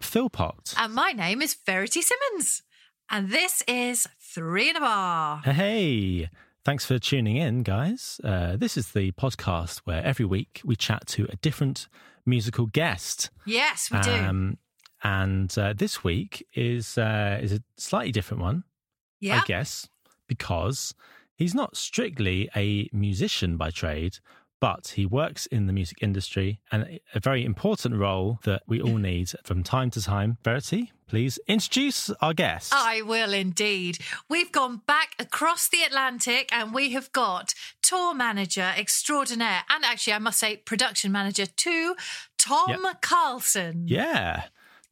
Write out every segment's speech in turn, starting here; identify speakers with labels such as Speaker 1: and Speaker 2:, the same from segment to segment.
Speaker 1: is Philpott.
Speaker 2: And my name is Verity Simmons. And this is Three in a Bar.
Speaker 1: Hey, thanks for tuning in, guys. Uh, this is the podcast where every week we chat to a different musical guest.
Speaker 2: Yes, we do.
Speaker 1: Um, and uh, this week is uh, is a slightly different one,
Speaker 2: yeah.
Speaker 1: I guess, because he's not strictly a musician by trade, but he works in the music industry and a very important role that we all need from time to time. Verity, please introduce our guest.
Speaker 2: I will indeed. We've gone back across the Atlantic and we have got tour manager extraordinaire and actually, I must say, production manager too, Tom Carlson.
Speaker 1: Yeah,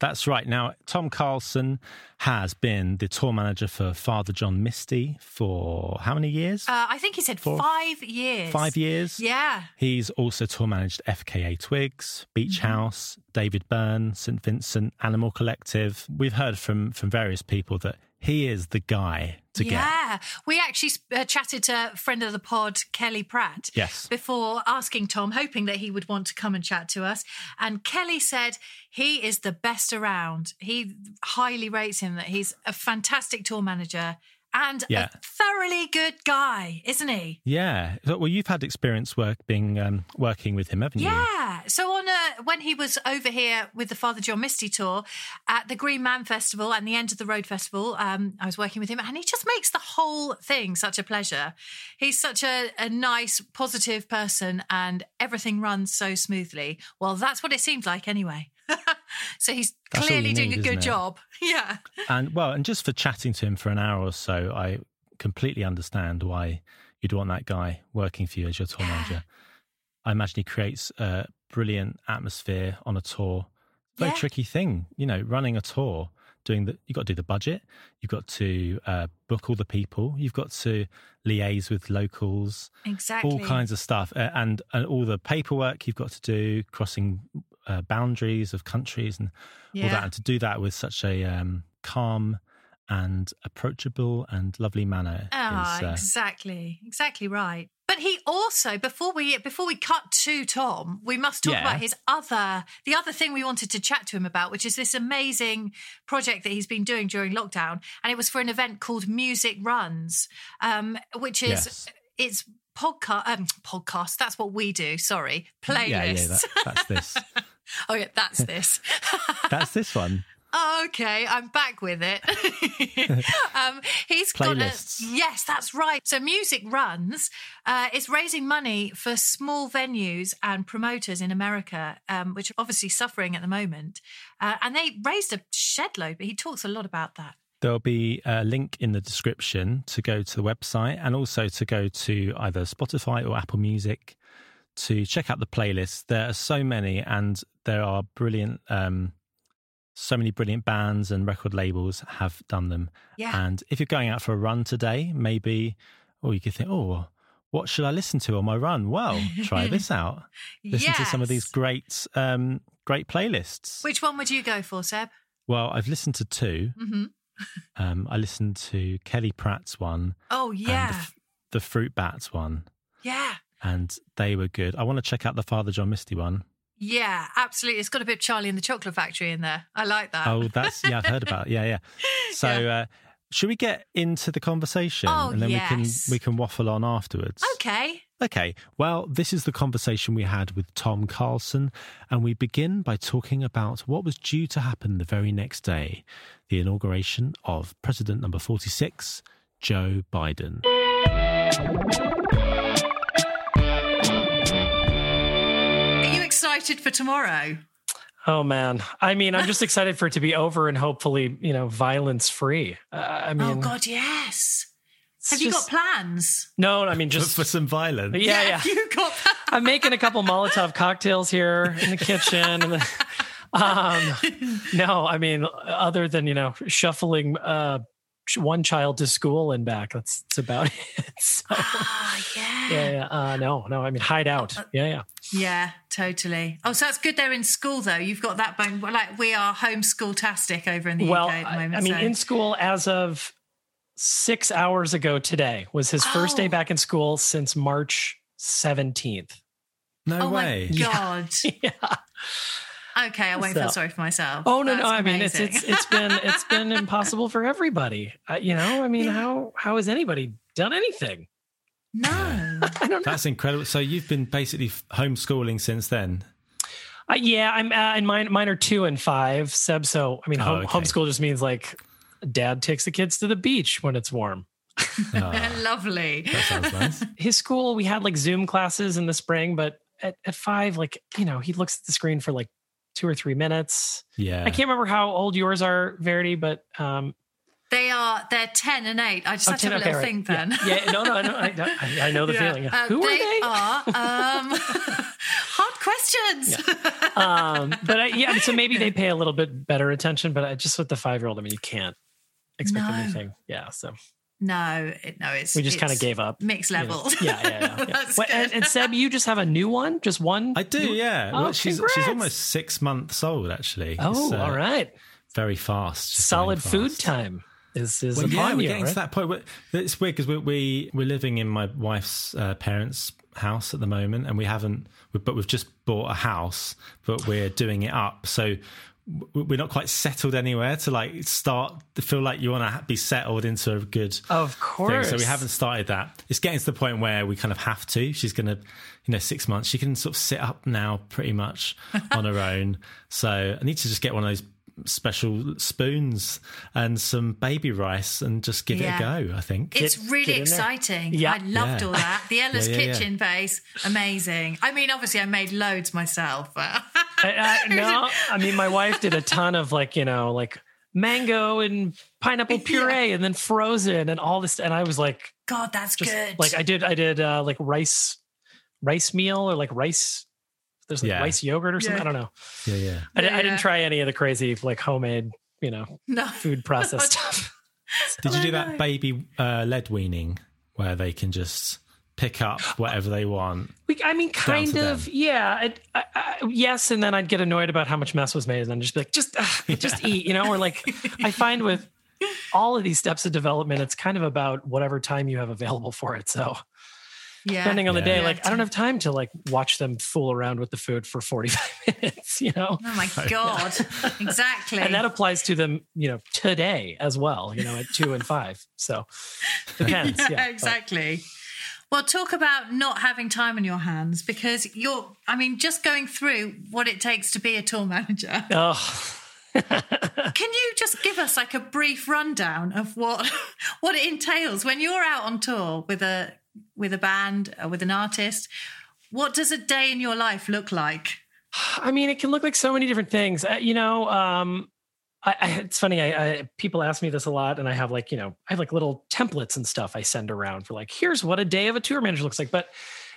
Speaker 1: that's right. Now, Tom Carlson has been the tour manager for Father John Misty for how many years?
Speaker 2: Uh, I think he said
Speaker 1: For
Speaker 2: five years.
Speaker 1: Five years.
Speaker 2: Yeah.
Speaker 1: He's also tour managed FKA Twigs, Beach
Speaker 2: Mm-hmm.
Speaker 1: House, David Byrne, St. Vincent, Animal Collective. We've heard from from various people that he is the guy to get.
Speaker 2: yeah, we actually uh, chatted to a friend of the pod, Kelly Pratt,
Speaker 1: Yes.
Speaker 2: before asking Tom, hoping that he would want to come and chat to us. And Kelly said he is the best around. He highly rates him that he's a fantastic tour manager and
Speaker 1: Yeah.
Speaker 2: a thoroughly good guy, isn't he?
Speaker 1: Yeah. Well, you've had experience work being um, working with him, haven't you?
Speaker 2: Yeah. So on uh, when he was over here with the Father John Misty tour at the Green Man Festival and the End of the Road Festival, um, I was working with him, and he just makes the whole thing such a pleasure. He's such a, a nice, positive person, and everything runs so smoothly. Well, that's what it seemed like anyway. so he's
Speaker 1: That's
Speaker 2: clearly doing
Speaker 1: need,
Speaker 2: a good job. Yeah.
Speaker 1: And well, and just for chatting to him for an hour or so, I completely understand why you'd want that guy working for you as your tour manager. I imagine he creates a brilliant atmosphere on a tour. Very
Speaker 2: Yeah.
Speaker 1: tricky thing, you know, running a tour. Doing the, you've got to do the budget. You've got to uh, book all the people. You've got to liaise with locals.
Speaker 2: Exactly.
Speaker 1: all kinds of stuff, uh, and and all the paperwork you've got to do, crossing uh, boundaries of countries and all that, and to do that with such a um, calm and approachable and lovely manner
Speaker 2: Ah,
Speaker 1: is uh,
Speaker 2: exactly, exactly right. But he also, before we before we cut to Tom, we must talk
Speaker 1: Yeah.
Speaker 2: about his other the other thing we wanted to chat to him about, which is this amazing project that he's been doing during lockdown, and it was for an event called Music Runs, um, which is
Speaker 1: Yes.
Speaker 2: it's podcast um, podcast. That's what we do. Sorry, playlists.
Speaker 1: yeah, yeah, that, that's this,
Speaker 2: oh yeah, that's this.
Speaker 1: that's this one.
Speaker 2: Okay, I'm back with it. um, he's
Speaker 1: Playlists.
Speaker 2: got a yes, that's right. So music runs. Uh, it's raising money for small venues and promoters in America, um, which are obviously suffering at the moment. Uh, and they raised a shed load. But he talks a lot about that.
Speaker 1: There'll be a link in the description to go to the website and also to go to either Spotify or Apple Music to check out the playlist. There are so many, and there are brilliant, um, so many brilliant bands and record labels have done them.
Speaker 2: Yeah.
Speaker 1: And if you're going out for a run today, maybe, or you could think, oh, what should I listen to on my run? Well, try this out. Listen to some of these great, um, great playlists.
Speaker 2: Which one would you go for, Seb?
Speaker 1: Well, I've listened to two.
Speaker 2: hmm
Speaker 1: Um, I listened to Kelly Pratt's one
Speaker 2: Oh
Speaker 1: the,
Speaker 2: yeah,
Speaker 1: f- the Fruit Bats one.
Speaker 2: yeah.
Speaker 1: and they were good. I want to check out the Father John Misty one.
Speaker 2: Yeah, absolutely. It's got a bit of Charlie and the Chocolate Factory in there. I like that.
Speaker 1: Oh, that's yeah, I've heard about. It. Yeah, yeah. So, uh, should we get into the conversation,
Speaker 2: Oh,
Speaker 1: and then
Speaker 2: yes.
Speaker 1: we can we can waffle on afterwards?
Speaker 2: Okay.
Speaker 1: Okay, well, this is the conversation we had with Tom Carlson, and we begin by talking about what was due to happen the very next day the inauguration of President number 46, Joe Biden.
Speaker 2: Excited for tomorrow?
Speaker 3: Oh man, I mean, I'm just excited for it to be over and hopefully, you know, violence free. Uh, I mean,
Speaker 2: oh God, yes.
Speaker 3: it's
Speaker 2: Have you got plans?
Speaker 3: No, I mean, just
Speaker 1: for some violence.
Speaker 3: yeah, yeah.
Speaker 2: You got
Speaker 3: I'm making a couple Molotov cocktails here in the kitchen. And then, um, no, I mean, other than you know, shuffling uh, one child to school and back. That's, that's about it. So,
Speaker 2: Ah, yeah.
Speaker 3: yeah, yeah. Uh, no, no. I mean, hide out. Yeah, yeah.
Speaker 2: Yeah, totally. Oh, so that's good. They're in school though. You've got that bone. Like we are homeschool tastic over in the
Speaker 3: well,
Speaker 2: UK at the
Speaker 3: I,
Speaker 2: moment.
Speaker 3: I mean,
Speaker 2: so-
Speaker 3: in school as of six hours ago today was his first day
Speaker 2: Oh.
Speaker 3: back in school since March 17th.
Speaker 1: No
Speaker 2: oh
Speaker 1: way.
Speaker 2: my God.
Speaker 3: Yeah.
Speaker 2: Okay, I won't feel sorry for myself.
Speaker 3: Oh no, no. I mean, it's
Speaker 2: amazing.
Speaker 3: it's it's been it's been impossible for everybody. Uh, you know, I mean, how how has anybody done anything?
Speaker 2: no.
Speaker 3: I don't know.
Speaker 1: That's incredible. So you've been basically homeschooling since then.
Speaker 3: Uh, yeah, I'm uh, and mine mine are two and five. Seb, so I mean,
Speaker 1: Oh,
Speaker 3: home,
Speaker 1: okay.
Speaker 3: homeschool just means like dad takes the kids to the beach when it's warm.
Speaker 2: Lovely.
Speaker 1: that sounds nice.
Speaker 3: His school, we had like Zoom classes in the spring, but at, at five, like you know, he looks at the screen for like two or three minutes.
Speaker 1: Yeah.
Speaker 3: I can't remember how old yours are, Verity, but um,
Speaker 2: They are. They're ten and eight. I just
Speaker 3: oh,
Speaker 2: have to
Speaker 3: 10,
Speaker 2: have a little
Speaker 3: right.
Speaker 2: think then.
Speaker 3: Yeah, yeah, no, no, I know, I, know- I, I know the feeling.
Speaker 2: Uh,
Speaker 3: Who
Speaker 2: they
Speaker 3: are they?
Speaker 2: are um, hard questions.
Speaker 3: um, but I, yeah, so maybe they pay a little bit better attention. But I, just with the five year old, I mean, you can't expect
Speaker 2: No.
Speaker 3: anything. Yeah, so
Speaker 2: No, it, no, it's
Speaker 3: we just kind of gave up.
Speaker 2: mixed
Speaker 3: you know. Yeah, yeah, yeah. yeah.
Speaker 2: That's
Speaker 3: Well, and, and Seb, you just have a new one, just one.
Speaker 1: I do, yeah.
Speaker 3: Oh,
Speaker 1: well, she's
Speaker 3: congrats.
Speaker 1: she's almost six months old, actually.
Speaker 3: Oh,
Speaker 1: It's, uh,
Speaker 3: all right.
Speaker 1: Very fast.
Speaker 3: Solid
Speaker 1: going
Speaker 3: food time is is
Speaker 1: Well,
Speaker 3: upon
Speaker 1: yeah, we're
Speaker 3: you,
Speaker 1: getting
Speaker 3: right?
Speaker 1: to that point. We're- It's weird because we, we we're living in my wife's uh, parents' house at the moment, and we haven't. we- But we've just bought a house, but we're doing it up. So w- we're not quite settled anywhere to like start to feel like you want to be settled into a good
Speaker 3: Of
Speaker 1: thing.
Speaker 3: course.
Speaker 1: So we haven't started that. It's getting to the point where we kind of have to. She's going to, you know, six months. She can sort of sit up now pretty much on her own. So I need to just get one of those special spoons and some baby rice and just give
Speaker 2: Yeah.
Speaker 1: it a go, I think.
Speaker 2: It's
Speaker 3: Get-
Speaker 2: really
Speaker 3: get
Speaker 2: exciting.
Speaker 3: Yeah.
Speaker 2: I loved
Speaker 1: Yeah.
Speaker 2: all that. The Ella's
Speaker 1: Yeah, yeah, yeah.
Speaker 2: kitchen base, amazing. I mean, obviously, I made loads myself. But
Speaker 3: I, I, no, I mean, my wife did a ton of like, you know, like mango and pineapple puree and then frozen and all this. And I was like,
Speaker 2: God, that's
Speaker 3: just
Speaker 2: good.
Speaker 3: like I did, I did uh, like rice, rice meal or like rice. There's like
Speaker 1: Yeah.
Speaker 3: rice yogurt or something.
Speaker 2: Yeah.
Speaker 3: I don't know.
Speaker 1: Yeah, yeah.
Speaker 3: I, di- I didn't try any of the crazy like homemade, you know,
Speaker 2: no.
Speaker 3: food processed stuff.
Speaker 1: Did you do that baby uh, lead weaning where they can just pick up whatever they want?
Speaker 3: We, I mean, kind of,
Speaker 1: them.
Speaker 3: yeah. It, I, I, yes, and then I'd get annoyed about how much mess was made, and then just be like, just, ugh, just eat, you know. Or like, I find with all of these steps of development, it's kind of about whatever time you have available for it. So,
Speaker 2: Yeah.
Speaker 3: depending on the day, like I don't have time to like watch them fool around with the food for forty five minutes, you know.
Speaker 2: Oh my God. exactly.
Speaker 3: And that applies to them, you know, today as well, you know, at two and five. So depends.
Speaker 2: Yeah,
Speaker 3: Yeah, but-
Speaker 2: exactly. Well, talk about not having time on your hands because you're, I mean, just going through what it takes to be a tour manager.
Speaker 3: Oh,
Speaker 2: Can you just give us like a brief rundown of what what it entails when you're out on tour with a with a band or with an artist? What does a day in your life look like?
Speaker 3: I mean, it can look like so many different things. Uh, you know, um, I, I, it's funny. I, I people ask me this a lot, and I have like you know, I have like little templates and stuff I send around for like, here's what a day of a tour manager looks like. But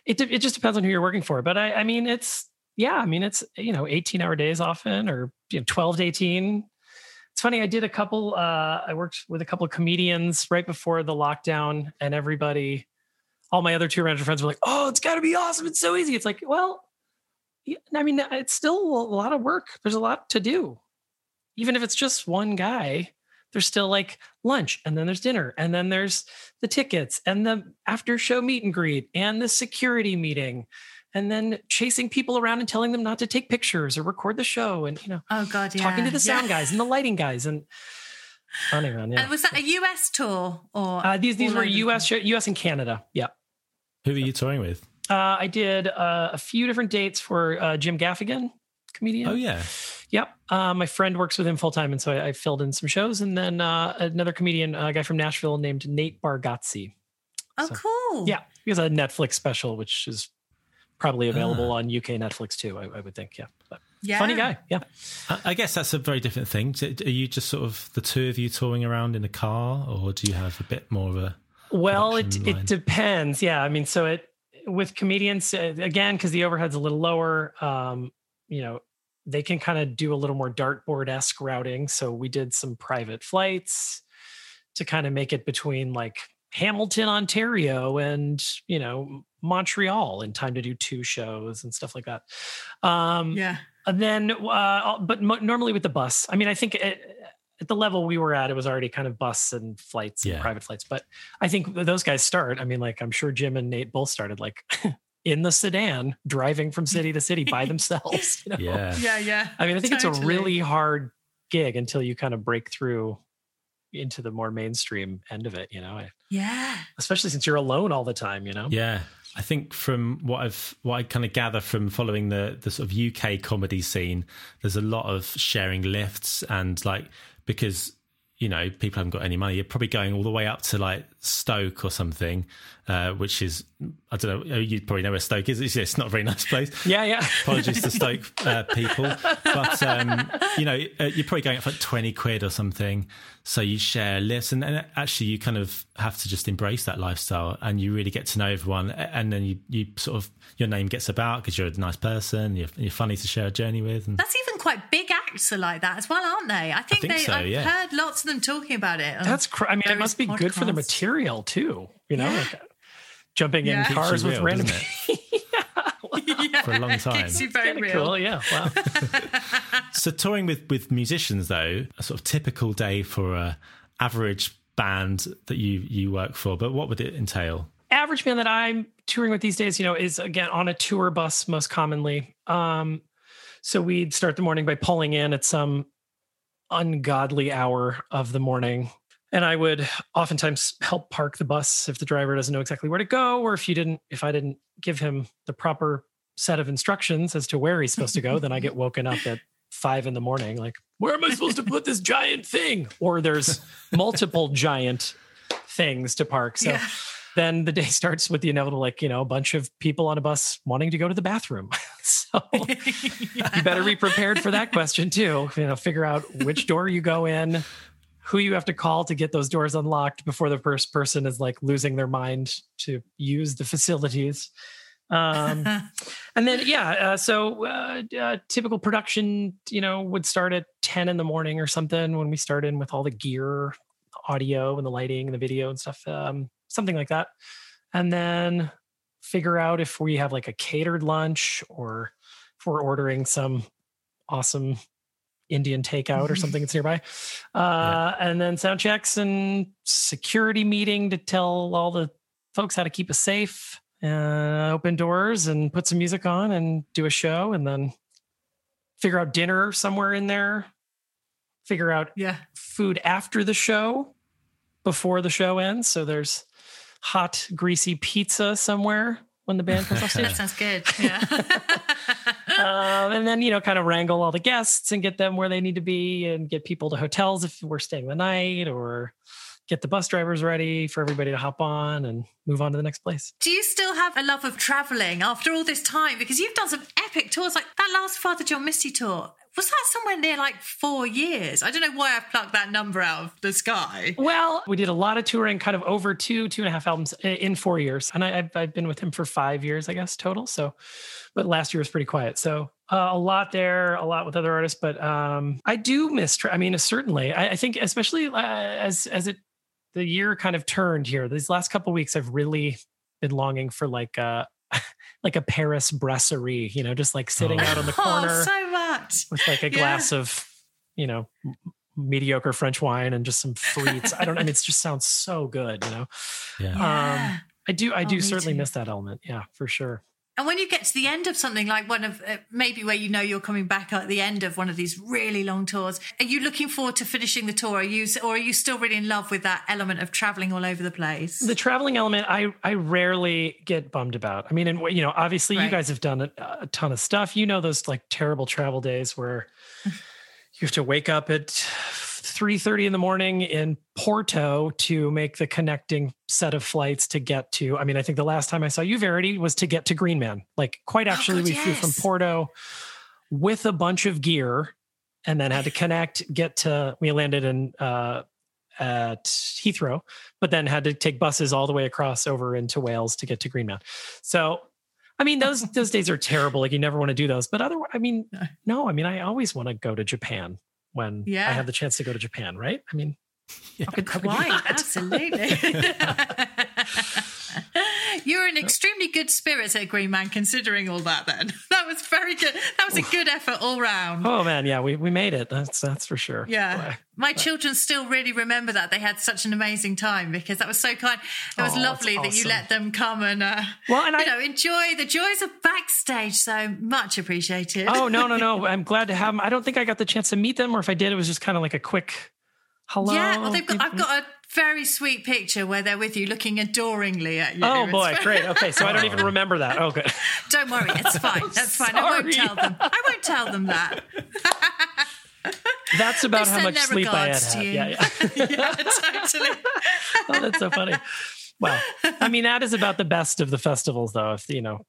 Speaker 3: it it just depends on who you're working for. But I, I mean, it's yeah, I mean, it's you know, 18 hour days often, or you know, 12 to 18. It's funny. I did a couple. Uh, I worked with a couple of comedians right before the lockdown, and everybody, all my other tour manager friends were like, "Oh, it's got to be awesome! It's so easy." It's like, well, I mean, it's still a lot of work. There's a lot to do. Even if it's just one guy, there's still like lunch and then there's dinner and then there's the tickets and the after show meet and greet and the security meeting and then chasing people around and telling them not to take pictures or record the show and you know
Speaker 2: Oh God, yeah.
Speaker 3: talking to the sound
Speaker 2: yeah.
Speaker 3: guys and the lighting guys and funny man yeah
Speaker 2: And was that a US tour or
Speaker 3: uh, these these were us show- us and canada yeah
Speaker 1: Who are you touring with?
Speaker 3: uh, i did uh, a few different dates for uh, jim gaffigan comedian
Speaker 1: Oh yeah.
Speaker 3: Yep. Uh, my friend works with him full time, and so I, I filled in some shows. And then uh, another comedian, a guy from Nashville named Nate Bargatze.
Speaker 2: Oh,
Speaker 3: So-
Speaker 2: cool.
Speaker 3: Yeah, he has a Netflix special, which is probably available
Speaker 1: Ah.
Speaker 3: on UK Netflix too. I, I would think. Yeah, but
Speaker 2: Yeah.
Speaker 3: funny guy. Yeah.
Speaker 1: I I guess that's a very different thing. Are you just sort of the two of you touring around in a car, or do you have a bit more of a?
Speaker 3: Well, it
Speaker 1: production
Speaker 3: it depends. Yeah, I mean, so it with comedians uh, again because the overhead's a little lower. Um, you know, they can kind of do a little more dartboard esque routing. So we did some private flights to kind of make it between like Hamilton, Ontario, and you know Montreal in time to do two shows and stuff like that. Um,
Speaker 2: Yeah.
Speaker 3: and then, uh, but mo- normally with the bus, I mean, I think at, at the level we were at, it was already kind of bus and flights and
Speaker 1: Yeah.
Speaker 3: private flights. But I think those guys start. I mean, like I'm sure Jim and Nate both started like in the sedan, driving from city to city by themselves. You know?
Speaker 1: Yeah.
Speaker 2: Yeah. Yeah.
Speaker 3: I mean, I think it's a really hard gig until you kind of break through into the more mainstream end of it. You know,
Speaker 2: Yeah.
Speaker 3: especially since you're alone all the time. You know.
Speaker 1: Yeah. I think from what I've what I kind of gather from following the the sort of UK comedy scene, there's a lot of sharing lifts and like because you know people haven't got any money, you're probably going all the way up to like Stoke or something, uh, which is I don't know. You probably know where Stoke is. It's, it's not a very nice place.
Speaker 3: Yeah, yeah.
Speaker 1: Apologies to Stoke uh, people, but um, you know uh, you're probably going up for like twenty quid or something. So you share lifts, and, and actually you kind of have to just embrace that lifestyle, and you really get to know everyone, and then you you sort of your name gets about because you're a nice person, you're, you're funny to share a journey with, and
Speaker 2: That's even quite big acts are like that as well, aren't they? I think,
Speaker 1: think
Speaker 2: they.
Speaker 1: so,
Speaker 2: I've
Speaker 1: yeah.
Speaker 2: heard lots of them talking about it.
Speaker 3: That's cr- I mean, it must be good for the material too. You know,
Speaker 2: Yeah.
Speaker 3: like, jumping
Speaker 2: Yeah.
Speaker 3: in cars with
Speaker 1: real,
Speaker 3: random.
Speaker 1: doesn't
Speaker 2: yeah,
Speaker 1: for a long time.
Speaker 2: Keeps you very real.
Speaker 3: cool, yeah. Wow.
Speaker 1: So touring with with musicians though, a sort of typical day for a average band that you you work for, but what would it entail?
Speaker 3: Average band that I'm touring with these days, you know, is again on a tour bus most commonly. Um, so we'd start the morning by pulling in at some ungodly hour of the morning. And I would oftentimes help park the bus if the driver doesn't know exactly where to go, or if you didn't, if I didn't give him the proper set of instructions as to where he's supposed to go, then I get woken up at five in the morning, like, where am I supposed to put this giant thing? Or there's multiple giant things to park. So
Speaker 2: Yeah.
Speaker 3: Then the day starts with the inevitable, like, you know, a bunch of people on a bus wanting to go to the bathroom. so you better be prepared for that question too. You know, figure out which door you go in, who you have to call to get those doors unlocked before the first person is like losing their mind to use the facilities. Um, and then, yeah, uh, so uh, uh, typical production, you know, would start at 10 in the morning or something when we start in with all the gear, audio and the lighting and the video and stuff, um, something like that. And then figure out if we have like a catered lunch or if we're ordering some awesome Indian takeout or something that's nearby. Uh, And then sound checks and security meeting to tell all the folks how to keep us safe, uh, open doors and put some music on and do a show and then figure out dinner somewhere in there, figure out
Speaker 2: yeah.
Speaker 3: food after the show before the show ends. So there's hot, greasy pizza somewhere when the band comes off stage.
Speaker 2: That sounds good. Yeah.
Speaker 3: um, and then you know kind of wrangle all the guests and get them where they need to be and get people to hotels if we're staying the night or get the bus drivers ready for everybody to hop on and move on to the next place
Speaker 2: Do you still have a love of traveling after all this time? Because you've done some epic tours, like that last Father John Misty tour. Was that somewhere near like four years? I don't know why I've plucked that number out of the sky.
Speaker 3: well we did a lot of touring kind of over two two and a half albums in four years and I, I've, I've been with him for five years i guess total so but last year was pretty quiet so uh, a lot there a lot with other artists but um i do miss tra- i mean certainly I, I think especially uh, as as it the year kind of turned here these last couple weeks i've really been longing for like a like a paris brasserie you know just like sitting
Speaker 1: Oh.
Speaker 3: out on the corner
Speaker 2: Oh, so much.
Speaker 3: with like a
Speaker 2: Yeah.
Speaker 3: glass of you know mediocre French wine and just some frites. I don't. I mean, it just sounds so good. You know.
Speaker 1: Yeah.
Speaker 2: Yeah.
Speaker 3: Um, I do. I
Speaker 2: Oh,
Speaker 3: do
Speaker 2: me
Speaker 3: certainly
Speaker 2: too.
Speaker 3: miss that element. Yeah, for sure.
Speaker 2: And when you get to the end of something like one of uh, maybe where you know you're coming back at the end of one of these really long tours, are you looking forward to finishing the tour? Are you, or are you still really in love with that element of traveling all over the place?
Speaker 3: The traveling element, I I rarely get bummed about. I mean, and you know, obviously, you guys have done a, a ton of stuff. You know, those like terrible travel days where you have to wake up at three thirty in the morning in Porto to make the connecting set of flights to get to. I mean, I think the last time I saw you, Verity, was to get to Greenman. Like, quite actually,
Speaker 2: God,
Speaker 3: we flew from. Porto with a bunch of gear, and then had to connect. Get to we landed in. uh at Heathrow, but then had to take buses all the way across over into Wales to get to Greenman. So, I mean, those those days are terrible. Like you never want to do those. But other, I mean, no, I mean, I always want to go to Japan when I
Speaker 2: Yeah.
Speaker 3: have the chance to go to Japan. Right? I mean, how could- how could you
Speaker 2: absolutely. You're in extremely good spirits at Green Man, considering all that. Then that was very good. That was a good effort all round.
Speaker 3: Oh man, yeah, we we made it. That's that's for sure.
Speaker 2: Yeah. My children still really remember that. They had such an amazing time because that was so kind. It was
Speaker 3: Oh,
Speaker 2: lovely that you let them come and, uh,
Speaker 3: Well, and
Speaker 2: you
Speaker 3: I-
Speaker 2: know, enjoy the joys of backstage. So much appreciated.
Speaker 3: Oh no, no, no! I'm glad to have them. I don't think I got the chance to meet them, or if I did, it was just kind of like a quick hello.
Speaker 2: yeah. Well, they've got, I've got a very sweet picture where they're with you looking adoringly at you.
Speaker 3: Oh
Speaker 2: It's
Speaker 3: boy,
Speaker 2: very-
Speaker 3: great. Okay, so I don't even remember that. Oh, good.
Speaker 2: Don't worry. It's fine. That's fine. I won't tell them. I won't tell them that.
Speaker 3: That's about
Speaker 2: They
Speaker 3: how
Speaker 2: send
Speaker 3: much sleep I had. had. Yeah, yeah.
Speaker 2: yeah, totally.
Speaker 3: oh, that's so funny. Wow. I mean, that is about the best of the festivals, though. If you know,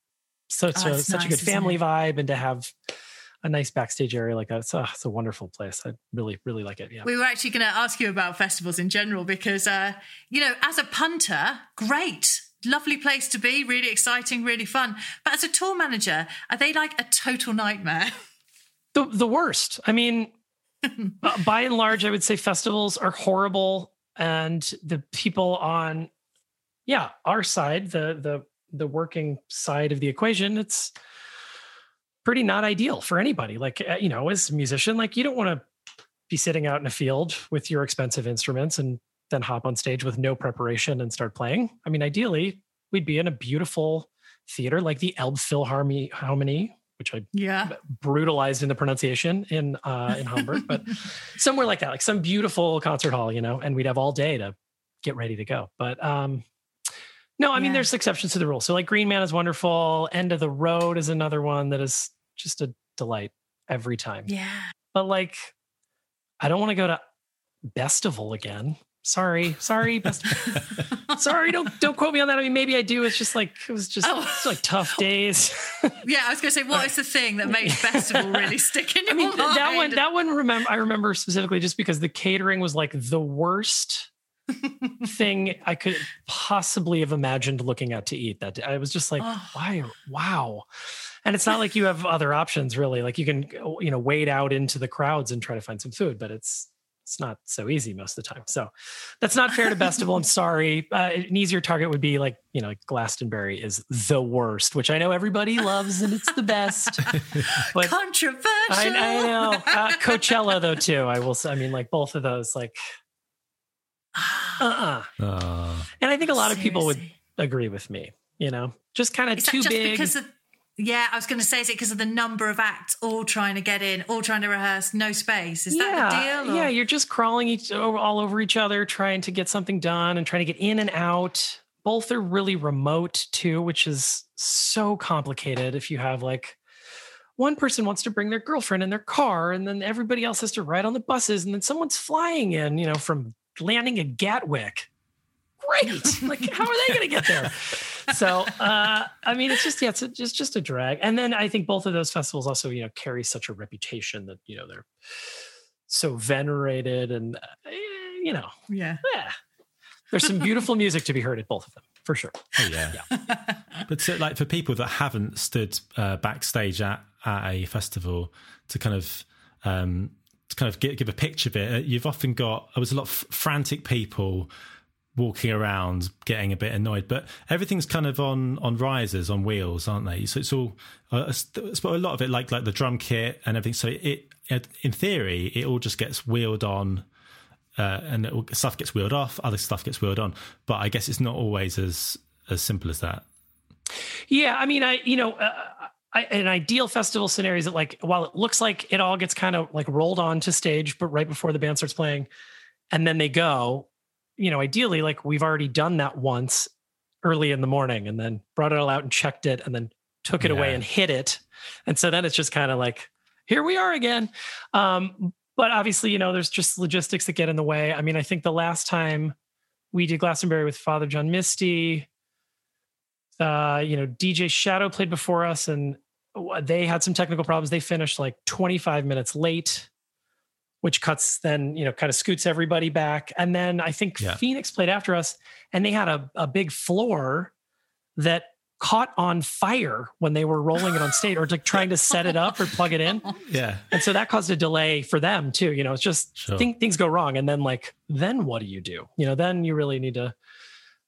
Speaker 3: such
Speaker 2: Oh,
Speaker 3: a
Speaker 2: it's
Speaker 3: such a good family
Speaker 2: it?
Speaker 3: vibe, and to have a nice backstage area like that, it's, it's a wonderful place. I really, really like it. Yeah.
Speaker 2: We were actually going to ask you about festivals in general because, uh, you know, as a punter, great. Lovely place to be, really exciting, really fun. But as a tour manager, are they like a total nightmare?
Speaker 3: the the worst. I mean, uh, by and large, I would say festivals are horrible, and the people on, yeah, our side, the the the working side of the equation, it's pretty not ideal for anybody. Like uh, you know, as a musician, like you don't want to be sitting out in a field with your expensive instruments and then hop on stage with no preparation and start playing. I mean, ideally, we'd be in a beautiful theater like the Elbphilharmonie, which I
Speaker 2: Yeah.
Speaker 3: brutalized in the pronunciation in uh in Hamburg, but somewhere like that, like some beautiful concert hall, you know, and we'd have all day to get ready to go. But um no, I mean
Speaker 2: Yeah.
Speaker 3: there's exceptions to the rule. So like Green Man is wonderful. End of the Road is another one that is just a delight every time.
Speaker 2: Yeah.
Speaker 3: But like I don't want to go to Bestival again. Sorry, sorry, Best- sorry. Don't don't quote me on that. I mean, maybe I do. It's just like it was just
Speaker 2: Oh.
Speaker 3: it's like tough days.
Speaker 2: Yeah, I was going to say, what is the thing that makes festival really stick in your
Speaker 3: I mean, th- that one, that one, remember, I remember specifically just because the catering was like the worst thing I could possibly have imagined looking at to eat that day. I was just like,
Speaker 2: Oh.
Speaker 3: why, wow. And it's not like you have other options really. Like you can, you know, wade out into the crowds and try to find some food, but it's, it's not so easy most of the time. So that's not fair to Bestival. I'm sorry. Uh, an easier target would be like, you know, like Glastonbury is the worst, which I know everybody loves and it's the best. But
Speaker 2: Controversial.
Speaker 3: I, I know. Uh, Coachella though too. I will. say I mean, like both of those. Like, uh, uh And I think a lot of people would agree with me. You know, just kind of too
Speaker 2: just
Speaker 3: big.
Speaker 2: because of? Yeah, I was going to say, is it because of the number of acts all trying to get in, all trying to rehearse, no space? Is
Speaker 3: yeah,
Speaker 2: that the deal? or-
Speaker 3: yeah. You're just crawling each all over each other, trying to get something done and trying to get in and out. Both are really remote too, which is so complicated. If you have like one person wants to bring their girlfriend in their car, and then everybody else has to ride on the buses, and then someone's flying in, you know, from landing at Gatwick. Great! like, how are they going to get there? So, uh, I mean, it's just yeah, it's just just a drag. And then I think both of those festivals also, you know, carry such a reputation that you know they're so venerated, and uh, you know,
Speaker 2: yeah.
Speaker 3: yeah, there's some beautiful music to be heard at both of them for sure.
Speaker 1: oh yeah. but so, like for people that haven't stood uh, backstage at, at a festival to kind of um, to kind of give, give a picture of it, uh, you've often got there was a lot of frantic people walking around getting a bit annoyed. But everything's kind of on on risers on wheels, aren't they? So it's all uh, it's a lot of it like like the drum kit and everything. So it, in theory it all just gets wheeled on. Uh, and stuff gets wheeled off, other stuff gets wheeled on, but I guess it's not always as as simple as that.
Speaker 3: Yeah, I mean, I you know, uh, I, an ideal festival scenario is that like while it looks like it all gets kind of like rolled onto stage, but right before the band starts playing, and then they go, you know, ideally, like we've already done that once early in the morning and then brought it all out and checked it and then took it yeah. away and hit it. And so then it's just kind of like, here we are again. Um, but obviously, you know, there's just logistics that get in the way. I mean, I think the last time we did Glastonbury with Father John Misty, uh, you know, DJ Shadow played before us and they had some technical problems. They finished like 25 minutes late which cuts then you know kind of scoots everybody back and then i think yeah. phoenix played after us and they had a, a big floor that caught on fire when they were rolling it on stage or like trying to set it up or plug it in
Speaker 1: yeah
Speaker 3: and so that caused a delay for them too you know it's just sure. th- things go wrong and then like then what do you do you know then you really need to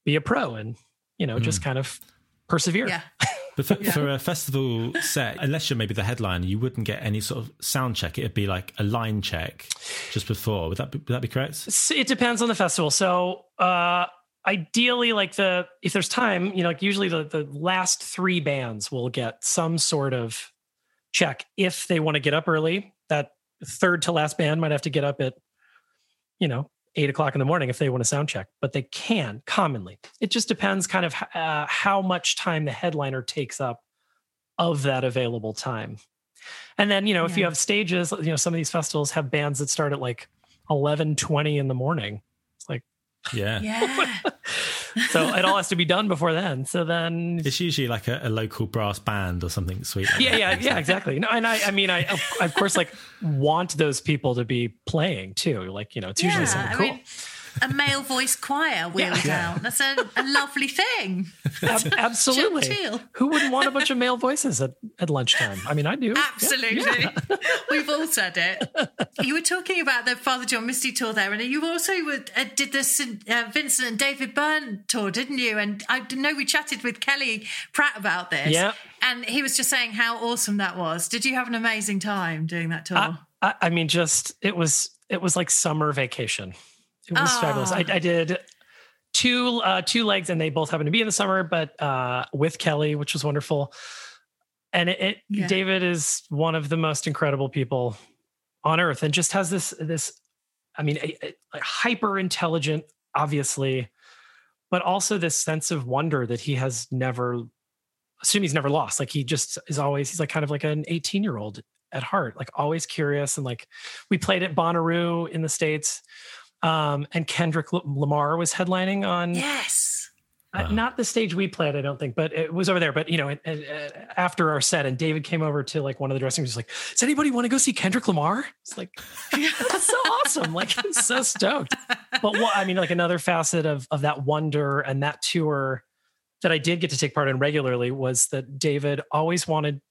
Speaker 3: be a pro and you know mm. just kind of persevere
Speaker 2: yeah
Speaker 1: But for, yeah. for, a festival set, unless you're maybe the headliner, you wouldn't get any sort of sound check. It'd be like a line check just before. Would that be, would that be correct?
Speaker 3: It depends on the festival. So uh, ideally, like the if there's time, you know, like usually the the last three bands will get some sort of check if they want to get up early. That third to last band might have to get up at you know eight o'clock in the morning if they want to sound check, but they can commonly. It just depends kind of uh, how much time the headliner takes up of that available time. And then, you know, yeah. if you have stages, you know, some of these festivals have bands that start at like 11, 20 in the morning. It's like,
Speaker 1: yeah.
Speaker 2: Yeah.
Speaker 3: so it all has to be done before then. So then
Speaker 1: it's usually like a, a local brass band or something sweet.
Speaker 3: Like yeah, yeah, yeah, exactly. No, and I, I mean, I, I of course like want those people to be playing too. Like you know, it's usually yeah, something cool. I mean,
Speaker 2: a male voice choir wheeled yeah. out. That's a, a lovely thing.
Speaker 3: Ab- absolutely. Who wouldn't want a bunch of male voices at, at lunchtime? I mean, I do.
Speaker 2: Absolutely. Yeah. We've all said it. You were talking about the Father John Misty tour there, and you also were, uh, did this uh, Vincent and David Byrne tour, didn't you? And I know we chatted with Kelly Pratt about this.
Speaker 3: Yeah.
Speaker 2: And he was just saying how awesome that was. Did you have an amazing time doing that tour?
Speaker 3: I, I, I mean, just it was it was like summer vacation. It was oh. fabulous. I, I, did two uh, two legs, and they both happened to be in the summer, but uh, with Kelly, which was wonderful. And it, it yeah. David is one of the most incredible people on earth, and just has this this, I mean, a, a, a hyper intelligent, obviously, but also this sense of wonder that he has never assume he's never lost. Like he just is always, he's like kind of like an 18 year old at heart, like always curious. And like we played at Bonnaroo in the States um, and Kendrick Lamar was headlining on.
Speaker 2: Yes.
Speaker 3: Uh, not the stage we played, I don't think, but it was over there. But you know, it, it, it, after our set, and David came over to like one of the dressing rooms, like, "Does anybody want to go see Kendrick Lamar?" It's like, that's so awesome! Like, I'm so stoked. But what I mean, like another facet of of that wonder and that tour that I did get to take part in regularly was that David always wanted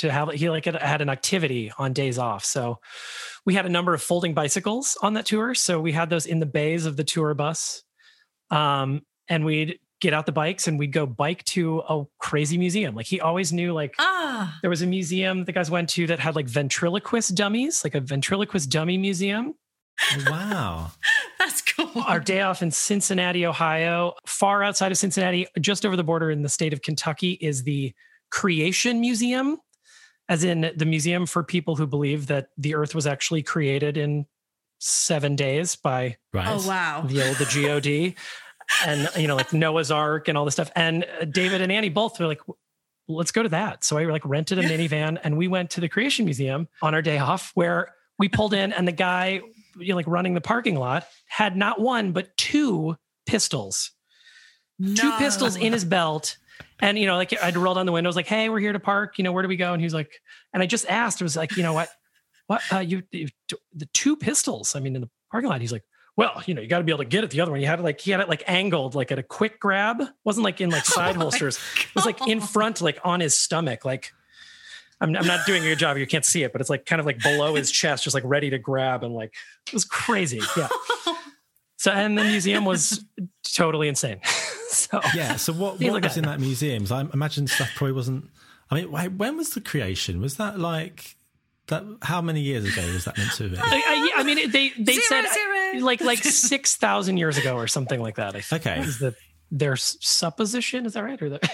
Speaker 3: to have he like had an activity on days off. So we had a number of folding bicycles on that tour. So we had those in the bays of the tour bus. Um, and we'd get out the bikes and we'd go bike to a crazy museum. Like he always knew like
Speaker 2: ah.
Speaker 3: there was a museum the guys went to that had like ventriloquist dummies, like a ventriloquist dummy museum.
Speaker 1: Wow.
Speaker 2: That's cool.
Speaker 3: Our day off in Cincinnati, Ohio, far outside of Cincinnati, just over the border in the state of Kentucky, is the Creation Museum as in the museum for people who believe that the earth was actually created in seven days by
Speaker 2: right. oh wow.
Speaker 3: the old the god and you know like noah's ark and all this stuff. And uh, david and annie both were like let's go to that. So i like rented a minivan and we went to the creation museum on our day off where we pulled in and the guy you know, like running the parking lot had not one but two pistols. No. two pistols in his belt and you know, like I'd roll down the window, I was like, "Hey, we're here to park. You know, where do we go?" And he was like, and I just asked, it was like, you know what, what uh, you, you the two pistols? I mean, in the parking lot. He's like, well, you know, you got to be able to get at the other one. You had it like he had it like angled, like at a quick grab. It wasn't like in like oh side oh holsters. It was like in front, like on his stomach. Like I'm, I'm not doing a good job. You can't see it, but it's like kind of like below his chest, just like ready to grab and like it was crazy. Yeah. So and the museum was totally insane. so
Speaker 1: Yeah. So what, what
Speaker 3: like
Speaker 1: was
Speaker 3: that.
Speaker 1: in that museum? So I imagine stuff probably wasn't. I mean, wait, when was the creation? Was that like that? How many years ago was that meant to be?
Speaker 3: I, I, I mean, they they
Speaker 2: Zero,
Speaker 3: said
Speaker 2: zero.
Speaker 3: like like six thousand years ago or something like that. I think
Speaker 1: Okay.
Speaker 3: is the their supposition. Is that right? Or the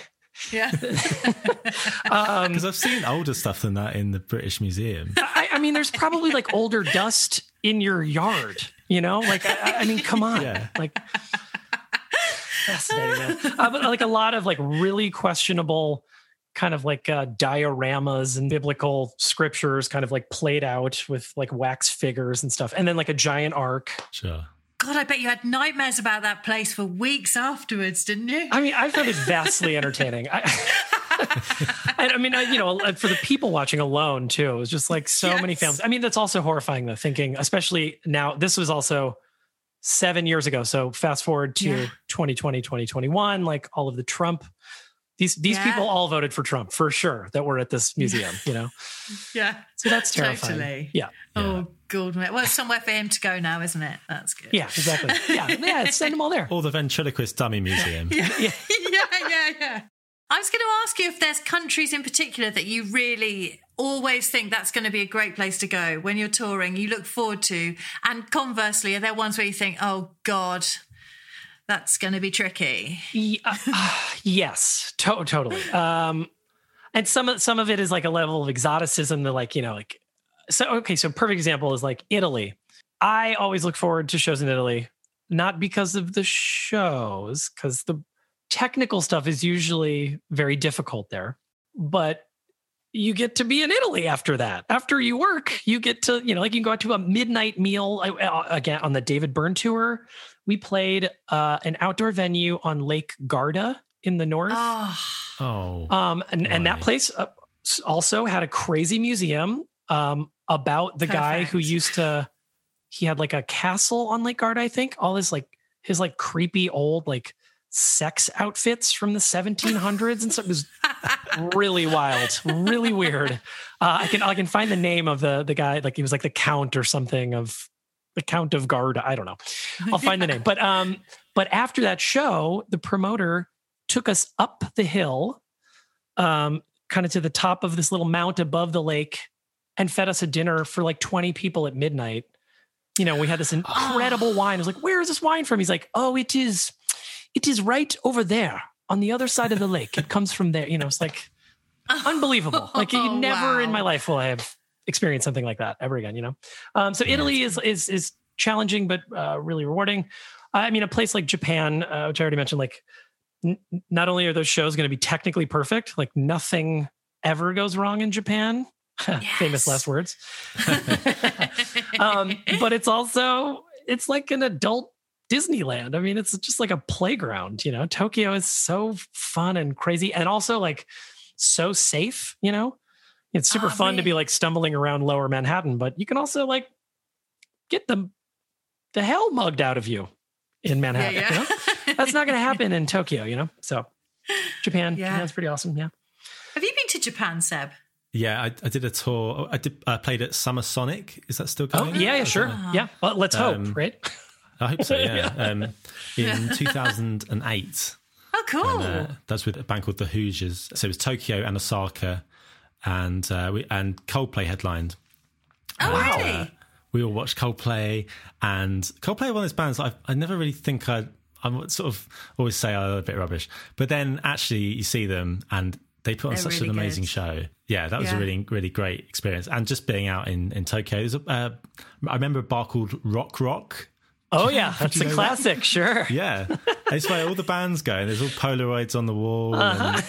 Speaker 2: Yeah.
Speaker 3: um,
Speaker 1: Because I've seen older stuff than that in the British Museum.
Speaker 3: I, I mean, there's probably like older dust in your yard. You know, like I, I- I mean, come on,
Speaker 1: Yeah.
Speaker 3: like fascinating. Man. Uh, but like a lot of like really questionable kind of like uh, dioramas and biblical scriptures kind of like played out with like wax figures and stuff and then like a giant ark
Speaker 1: Sure.
Speaker 2: God, I bet you had nightmares about that place for weeks afterwards, didn't you?
Speaker 3: I mean, I found it vastly entertaining. I, and I mean, I, you know, for the people watching alone too, it was just like so many
Speaker 2: Yes.
Speaker 3: families. I mean, that's also horrifying though, thinking, especially now, this was also seven years ago. So fast forward to
Speaker 2: Yeah.
Speaker 3: 2020, 2021, like all of the Trump, these, these
Speaker 2: Yeah.
Speaker 3: people all voted for Trump for sure that were at this museum, you know?
Speaker 2: Yeah.
Speaker 3: So that's terrifying.
Speaker 2: Totally.
Speaker 3: Yeah.
Speaker 2: Oh, God. Well, it's somewhere for him to go now, isn't it? That's good.
Speaker 3: Yeah, exactly. Yeah. Yeah. Send them all there.
Speaker 1: Or the ventriloquist dummy museum.
Speaker 2: yeah, yeah, yeah, yeah. I was going to ask you if there's countries in particular that you really always think that's going to be a great place to go when you're touring, you look forward to. And conversely, are there ones where you think, oh, God, that's going to be tricky?
Speaker 3: Ye- uh, uh, yes, to- totally. Um, and some of some of it is like a level of exoticism that, like you know, like so. Okay, so perfect example is like Italy. I always look forward to shows in Italy, not because of the shows, because the technical stuff is usually very difficult there, but you get to be in Italy after that. After you work, you get to, you know, like you can go out to a midnight meal. Uh, again, on the David Byrne tour, we played uh, an outdoor venue on Lake Garda in the north.
Speaker 2: Oh,
Speaker 1: Oh.
Speaker 3: Um, and, and that place uh, also had a crazy museum um, about the guy who used to, he had like a castle on Lake Garda, I think. All his like, his like creepy old like sex outfits from the 1700s and stuff. It was really wild, really weird. Uh, I can I can find the name of the the guy. Like he was like the count or something of the count of Garda. I don't know. I'll find the name. But um, but after that show, the promoter took us up the hill, um, kind of to the top of this little mount above the lake, and fed us a dinner for like twenty people at midnight. You know, we had this incredible wine. I was like, "Where is this wine from?" He's like, "Oh, it is, it is right over there on the other side of the lake. It comes from there." You know, it's like unbelievable. Like
Speaker 2: Oh,
Speaker 3: never in my life will I have experienced something like that ever again. You know, um, so Italy is is is challenging but uh, really rewarding. I mean, a place like Japan, uh, which I already mentioned, like n- not only are those shows going to be technically perfect, like nothing ever goes wrong in Japan. Famous last words. um, but it's also it's like an adult Disneyland. I mean, it's just like a playground. You know, Tokyo is so fun and crazy, and also like so safe. You know, it's super
Speaker 2: Oh,
Speaker 3: fun to be like stumbling around Lower Manhattan, but you can also like get the the hell mugged out of you in Manhattan.
Speaker 2: yeah,
Speaker 3: You know? That's not going to happen in Tokyo. You know, so Japan,
Speaker 2: Yeah.
Speaker 3: Japan's pretty awesome. Yeah.
Speaker 2: Have you been to Japan, Seb?
Speaker 1: Yeah, I, I did a tour. I did. I played at Summer Sonic. Is that still going?
Speaker 3: Oh
Speaker 1: going?
Speaker 3: yeah, yeah, sure. Yeah. Well, let's hope,
Speaker 1: Um,
Speaker 3: right?
Speaker 1: I hope so. Yeah. um, in 2008,
Speaker 2: Oh, cool.
Speaker 1: uh, that's with a band called the Hoosiers. So it was Tokyo and Osaka, and uh, we and Coldplay headlined.
Speaker 2: oh,
Speaker 1: And,
Speaker 2: really?
Speaker 1: uh, we all watched Coldplay, and Coldplay are one of those bands I I never really think I I sort of always say are a bit rubbish, but then actually you see them and they put on
Speaker 2: They're
Speaker 1: such
Speaker 2: really
Speaker 1: an amazing
Speaker 2: good.
Speaker 1: show. Yeah, that was a really really great experience, and just being out in in Tokyo. There's a, uh, I remember a bar called Rock Rock.
Speaker 3: Oh yeah, that's a
Speaker 1: know
Speaker 3: classic. Sure.
Speaker 1: Yeah, it's where all the bands go, and there's all Polaroids on the wall, and,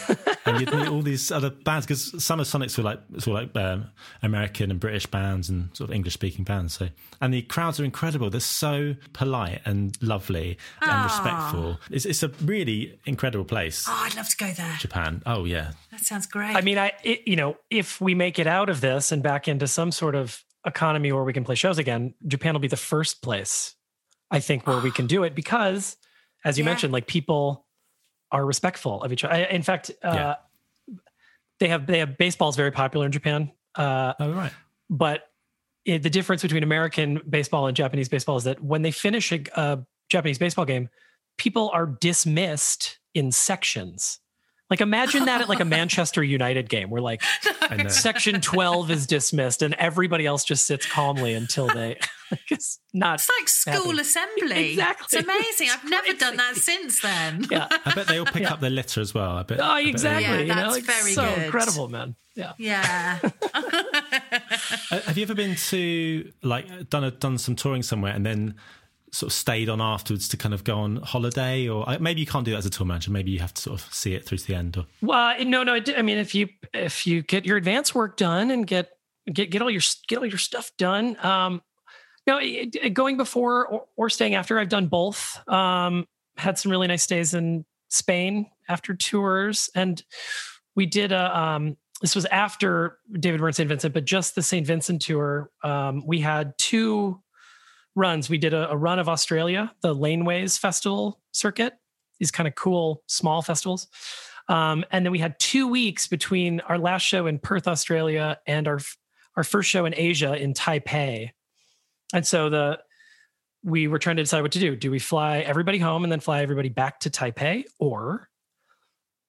Speaker 1: and you'd meet all these other bands because Summer Sonics were like sort of like um, American and British bands and sort of English speaking bands. So, and the crowds are incredible. They're so polite and lovely and respectful. It's it's a really incredible place,
Speaker 2: Oh, I'd love to go there.
Speaker 1: Japan. Oh yeah,
Speaker 2: That sounds great.
Speaker 3: I mean, I it, you know, if we make it out of this and back into some sort of economy where we can play shows again, Japan will be the first place I think where we can do it because, as you
Speaker 2: Yeah.
Speaker 3: mentioned, like people are respectful of each other. I, in fact, uh,
Speaker 1: Yeah.
Speaker 3: they have they have baseball is very popular in Japan, uh,
Speaker 1: oh right,
Speaker 3: but it, the difference between American baseball and Japanese baseball is that when they finish a, a Japanese baseball game, people are dismissed in sections. Like imagine that at like a Manchester United game where like section 12 is dismissed and everybody else just sits calmly until they it's not
Speaker 2: It's like school
Speaker 3: Happy.
Speaker 2: assembly.
Speaker 3: Exactly.
Speaker 2: It's amazing. I've never done that since then.
Speaker 3: yeah.
Speaker 1: I bet they all pick up their litter as well. I bet.
Speaker 3: Oh,
Speaker 1: I bet they-
Speaker 3: exactly. You know,
Speaker 2: that's
Speaker 3: like,
Speaker 2: very
Speaker 3: so
Speaker 2: good.
Speaker 3: incredible, man. Yeah.
Speaker 2: Yeah.
Speaker 1: Uh, Have you ever been to like done a, done some touring somewhere and then sort of stayed on afterwards to kind of go on holiday, or maybe you can't do that as a tour manager. Maybe you have to sort of see it through to the end. Or
Speaker 3: Well, no, no. I mean, if you if you get your advance work done and get get get all your get all your stuff done, um, no, going before or, or staying after, I've done both. Um, had some really nice days in Spain after tours, and we did a. Um, this was after David Byrne St. Vincent, but just the St. Vincent tour. Um, we had two runs. We did a, a run of Australia, the Laneways Festival circuit. These kind of cool small festivals. Um, and then we had two weeks between our last show in Perth, Australia, and our our first show in Asia in Taipei. And so the we were trying to decide what to do. Do we fly everybody home and then fly everybody back to Taipei, or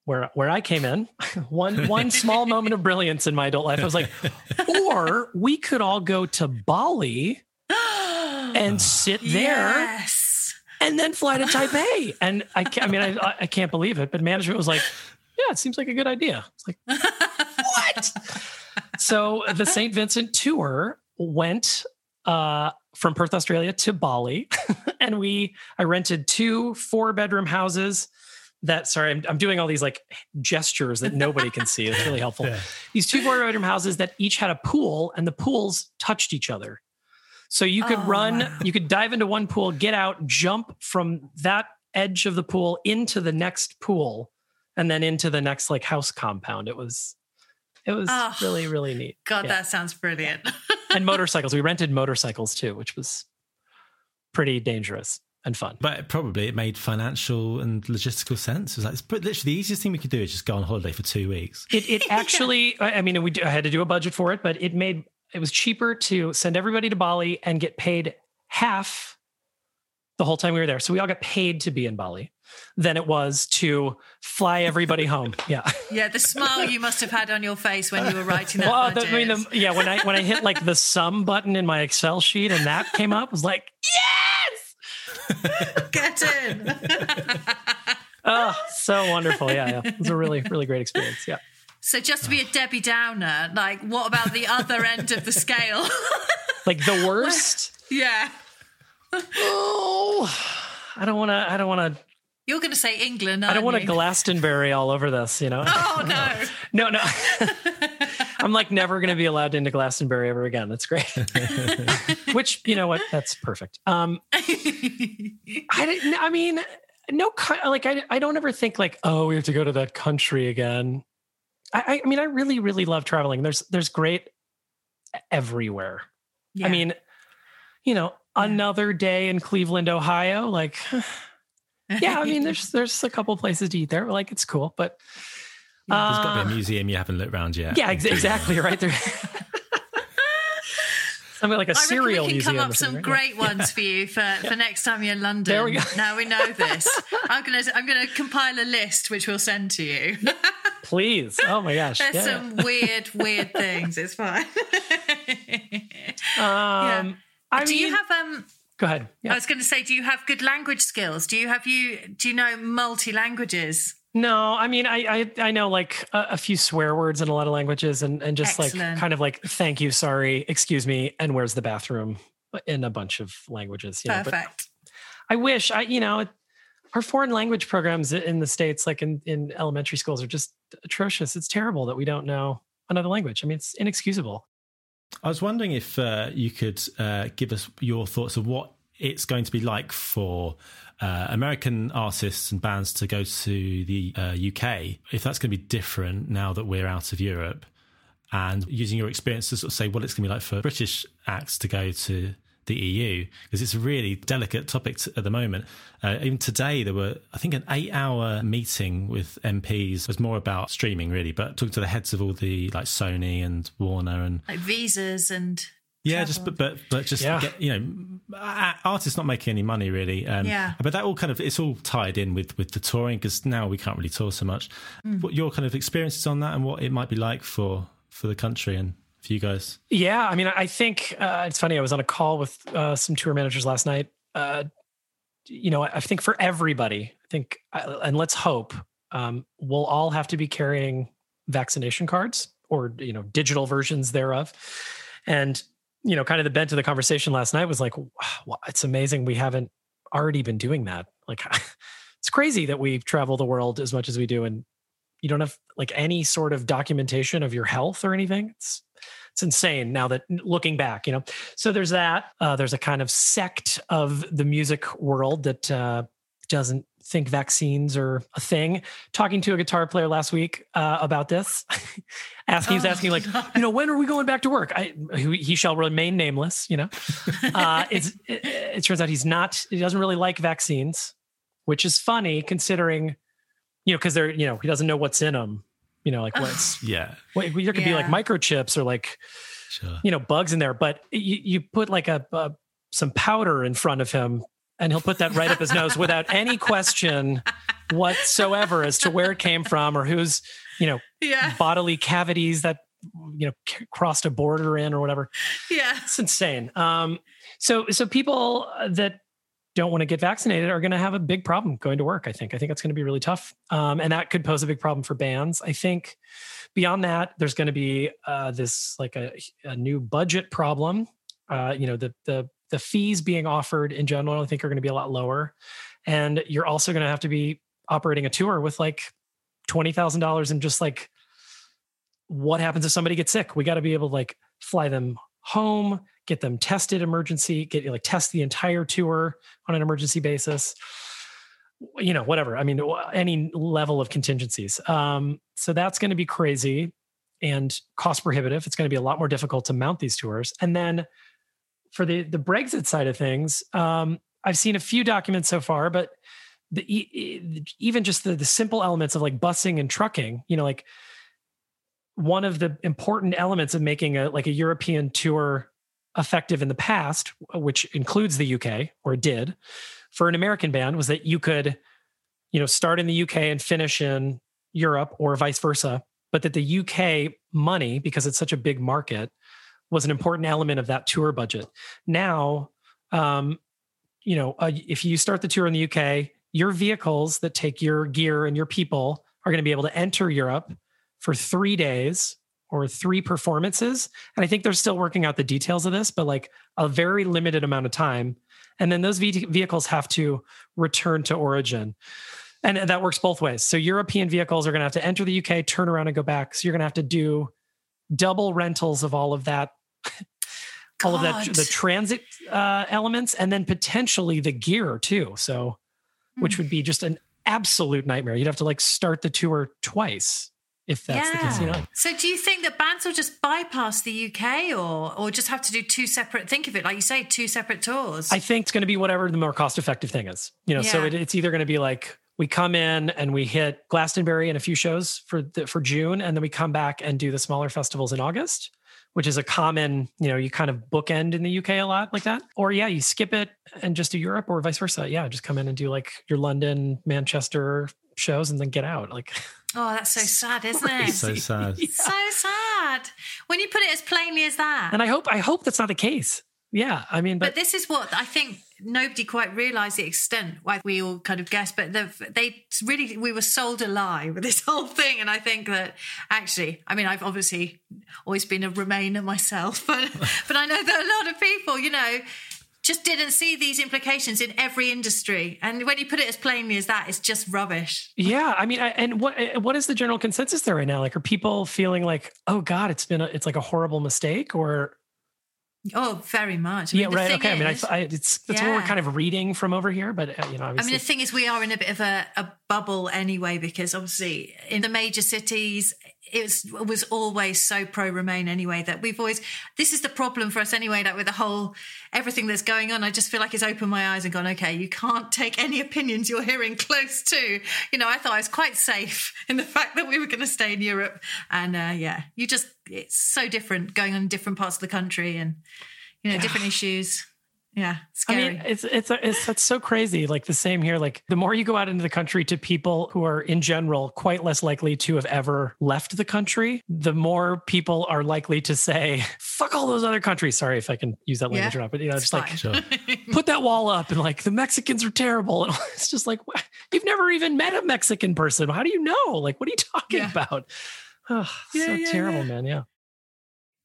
Speaker 3: where where I came in, one one small moment of brilliance in my adult life. I was like, or we could all go to Bali and sit there
Speaker 2: Yes.
Speaker 3: and then fly to Taipei. And I, can't, I mean, I, I can't believe it, but management was like, "Yeah, it seems like a good idea." It's like, what? so the St. Vincent tour went uh, from Perth, Australia, to Bali, and we I rented two four bedroom houses. That sorry, I'm, I'm doing all these like gestures that nobody can see. It's really helpful.
Speaker 1: Yeah.
Speaker 3: These two four bedroom houses that each had a pool, and the pools touched each other. So you could
Speaker 2: Oh,
Speaker 3: run, you could dive into one pool, get out, jump from that edge of the pool into the next pool, and then into the next like house compound. It was, it was
Speaker 2: Oh,
Speaker 3: really really neat.
Speaker 2: God,
Speaker 3: Yeah.
Speaker 2: that sounds brilliant.
Speaker 3: and motorcycles. We rented motorcycles too, which was pretty dangerous and fun.
Speaker 1: But probably it made financial and logistical sense. It was like, it's literally the easiest thing we could do is just go on holiday for two weeks.
Speaker 3: It it actually, I I mean, we I had to do a budget for it, but it made it was cheaper to send everybody to Bali and get paid half the whole time we were there. So we all got paid to be in Bali than it was to fly everybody home. Yeah.
Speaker 2: yeah, the smile you must have had on your face when you were writing that
Speaker 3: Well, the. I mean, the, yeah, when I when I hit like the sum button in my Excel sheet and that came up, I was like, yes,
Speaker 2: Get in.
Speaker 3: oh, so wonderful. Yeah, yeah, it was a really really great experience. Yeah.
Speaker 2: So just to be a Debbie Downer, like what about the other end of the scale?
Speaker 3: Like the worst.
Speaker 2: yeah.
Speaker 3: Oh, I don't want to. I don't want to.
Speaker 2: You're going to say England,
Speaker 3: I don't want to? Glastonbury all over this. You know.
Speaker 2: Oh, no.
Speaker 3: No, no. I'm like never going to be allowed into Glastonbury ever again. That's great. Which you know what? That's perfect. Um, I didn't. I mean, no. Like I, I don't ever think like, oh, we have to go to that country again. I, I mean, I really, really love traveling. There's, there's great everywhere.
Speaker 2: Yeah.
Speaker 3: I mean, you know, another day in Cleveland, Ohio. Like, yeah. I mean, there's, there's a couple places to eat there. Like, it's cool, but.
Speaker 1: There's got to
Speaker 3: uh,
Speaker 1: be a museum you haven't looked around yet.
Speaker 3: yeah, ex- exactly. Right there. Something like a
Speaker 2: I
Speaker 3: cereal
Speaker 2: we can come up some
Speaker 3: something,
Speaker 2: great ones for you for, for next time you're in London.
Speaker 3: There we go.
Speaker 2: Now we know this. I'm gonna I'm gonna compile a list which we'll send to you.
Speaker 3: Please. Oh my gosh.
Speaker 2: There's
Speaker 3: Yeah.
Speaker 2: some weird, weird things. It's fine.
Speaker 3: Um, I
Speaker 2: do
Speaker 3: mean,
Speaker 2: you have um
Speaker 3: go ahead.
Speaker 2: I was gonna say, do you have good language skills? Do you have you do you know multi languages?
Speaker 3: No, I mean, I I, I know like a, a few swear words in a lot of languages, and and just like kind of like thank you, sorry, excuse me, and where's the bathroom in a bunch of languages. You know, but
Speaker 2: Perfect.
Speaker 3: I wish I, you know, our foreign language programs in the states, like in in elementary schools, are just atrocious. It's terrible that we don't know another language. I mean, it's inexcusable.
Speaker 1: I was wondering if uh, you could uh, give us your thoughts of what it's going to be like for uh, American artists and bands to go to the uh, UK. If that's going to be different now that we're out of Europe, and using your experience to sort of say what it's going to be like for British acts to go to the EU, because it's a really delicate topic at the moment. Uh, even today, there were, I think, an eight-hour meeting with MPs. It was more about streaming, really, but talking to the heads of all the like Sony and Warner and
Speaker 2: Like visas and
Speaker 1: Yeah, just but but but just
Speaker 3: Yeah.
Speaker 1: get, you know, a- artists not making any money really. Um,
Speaker 2: Yeah.
Speaker 1: But that all kind of it's all tied in with with the touring because now we can't really tour so much.
Speaker 2: Mm.
Speaker 1: What your kind of experiences on that and what it might be like for for the country and for you guys.
Speaker 3: Yeah, I mean, I think uh, it's funny. I was on a call with uh, some tour managers last night. Uh, you know, I think for everybody, I think, uh, and let's hope, um, we'll all have to be carrying vaccination cards or you know digital versions thereof. And you know, kind of the bent of the conversation last night was like, wow, it's amazing we haven't already been doing that. Like, it's crazy that we travel the world as much as we do, and you don't have like any sort of documentation of your health or anything. It's it's insane now that looking back, you know. So there's that. Uh, there's a kind of sect of the music world that uh, doesn't think vaccines are a thing. Talking to a guitar player last week uh, about this, asking, he was
Speaker 2: Oh,
Speaker 3: asking like,
Speaker 2: no.
Speaker 3: you know, when are we going back to work? I he, he shall remain nameless. You know, uh, it's it, it turns out he's not. He doesn't really like vaccines, which is funny considering, you know, because they're you know he doesn't know what's in them. You know, like what's
Speaker 1: Yeah,
Speaker 3: Wait, there could be like microchips or like
Speaker 1: sure.
Speaker 3: you know bugs in there, but you, you put like a, a some powder in front of him, and he'll put that right up his nose without any question whatsoever as to where it came from or whose you know
Speaker 2: Yeah.
Speaker 3: bodily cavities that you know c- crossed a border in or whatever.
Speaker 2: Yeah.
Speaker 3: It's insane. Um, so so people that don't want to get vaccinated are going to have a big problem going to work. I think. I think it's going to be really tough, um, and that could pose a big problem for bands. I think. Beyond that, there's going to be uh, this like a, a new budget problem. Uh, you know, the the the fees being offered in general, I think, are going to be a lot lower, and you're also going to have to be operating a tour with like twenty thousand dollars and just like what happens if somebody gets sick? We got to be able to like fly them home, get them tested emergency, get like test the entire tour on an emergency basis. You know, whatever. I mean, any level of contingencies. Um, so that's going to be crazy and cost prohibitive. It's going to be a lot more difficult to mount these tours. And then for the the Brexit side of things, um, I've seen a few documents so far, but the even just the the simple elements of like busing and trucking, you know, like one of the important elements of making a like a European tour effective in the past, which includes the UK or did for an American band, was that you could, you know, start in the UK and finish in Europe or vice versa, but that the UK money, because it's such a big market, was an important element of that tour budget. Now, um, you know, uh, if you start the tour in the UK, your vehicles that take your gear and your people are going to be able to enter Europe for three days or three performances. And I think they're still working out the details of this, but like a very limited amount of time. And then those ve- vehicles have to return to origin. And that works both ways. So European vehicles are going to have to enter the UK, turn around and go back. So you're going to have to do double rentals of all of that all of that the transit uh, elements and then potentially the gear too so which would be just an absolute nightmare. You'd have to like start the tour twice if that's the case you know?
Speaker 2: So do you think that bands will just bypass the UK or or just have to do two separate think of it like you say two separate tours?
Speaker 3: i think it's going to be whatever the more cost effective thing is you know? So it, it's either going to be like we come in and we hit glastonbury and a few shows for the, for june and then we come back and do the smaller festivals in august which is a common, you know, you kind of bookend in the UK a lot like that. Or yeah, you skip it and just do Europe or vice versa. Yeah, just come in and do like your London, Manchester shows and then get out. Like
Speaker 2: oh, that's so sad, isn't it?
Speaker 1: So sad.
Speaker 2: So sad. When you put it as plainly as that.
Speaker 3: and I hope I hope that's not the case. Yeah. I mean,
Speaker 2: but,
Speaker 3: but,
Speaker 2: this is what I think nobody quite realised the extent why we all kind of guessed, but the, they really we were sold a lie with this whole thing, and I think that actually, I mean, I've obviously always been a Remainer myself, but but I know that a lot of people, you know. Just didn't see these implications in every industry, and when you put it as plainly as that, it's just rubbish.
Speaker 3: yeah, I mean, I, and what what is the general consensus there right now? Like, are people feeling like, oh God, it's been a, it's like a horrible mistake, or
Speaker 2: Oh, very much. I
Speaker 3: yeah,
Speaker 2: mean,
Speaker 3: right, okay. I mean, I, I it's that's what we're kind of reading from over here, but uh, you know,
Speaker 2: I mean, the thing is, we are in a bit of a, a bubble anyway, because obviously in the major cities, it was, was always so pro Remain anyway that we've always, this is the problem for us anyway, that with the whole, everything that's going on, I just feel like it's opened my eyes and gone, okay, you can't take any opinions you're hearing close to. You know, I thought I was quite safe in the fact that we were going to stay in Europe. And uh, yeah, you just, it's so different going on in different parts of the country. And you know, different issues. Yeah,
Speaker 3: I mean, it's it's it's that's so crazy. Like the same here. Like the more you go out into the country to people who are in general quite less likely to have ever left the country, the more people are likely to say, "Fuck all those other countries." Sorry if I can use that language
Speaker 2: Yeah,
Speaker 3: or not, but you know, it's,
Speaker 2: it's
Speaker 3: like.
Speaker 1: Sure.
Speaker 3: put that wall up and like the Mexicans are terrible. And it's just like you've never even met a Mexican person. How do you know? Like, what are you talking
Speaker 2: Yeah.
Speaker 3: about? Oh,
Speaker 2: Yeah,
Speaker 3: so
Speaker 2: yeah,
Speaker 3: terrible,
Speaker 2: yeah.
Speaker 3: man. Yeah.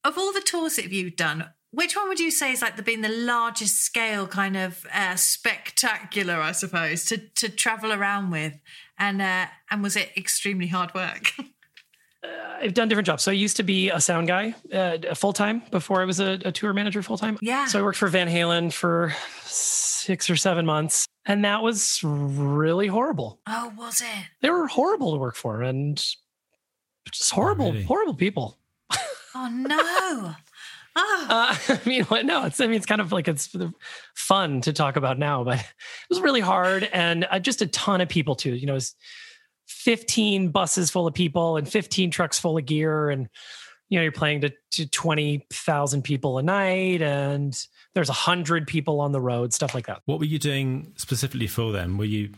Speaker 2: of all the tours that you've done, which one would you say is like the being the largest scale kind of uh, spectacular, I suppose, to to travel around with, and uh, and was it extremely hard work?
Speaker 3: I've done different jobs. So I used to be a sound guy uh, full time before I was a, a tour manager full time.
Speaker 2: Yeah.
Speaker 3: So I worked for Van Halen for six or seven months, and that was really horrible.
Speaker 2: oh, was it?
Speaker 3: They were horrible to work for, and just horrible,
Speaker 1: really?
Speaker 3: horrible people.
Speaker 2: Oh no! Oh,
Speaker 3: Uh, I mean, what- no, it's I mean, it's kind of like it's fun to talk about now, but it was really hard, and uh, just a ton of people too. You know, it was 15 buses full of people and 15 trucks full of gear, and you know, you're playing to, to 20,000 people a night, and there's a hundred people on the road, stuff like that.
Speaker 1: What were you doing specifically for them? Were you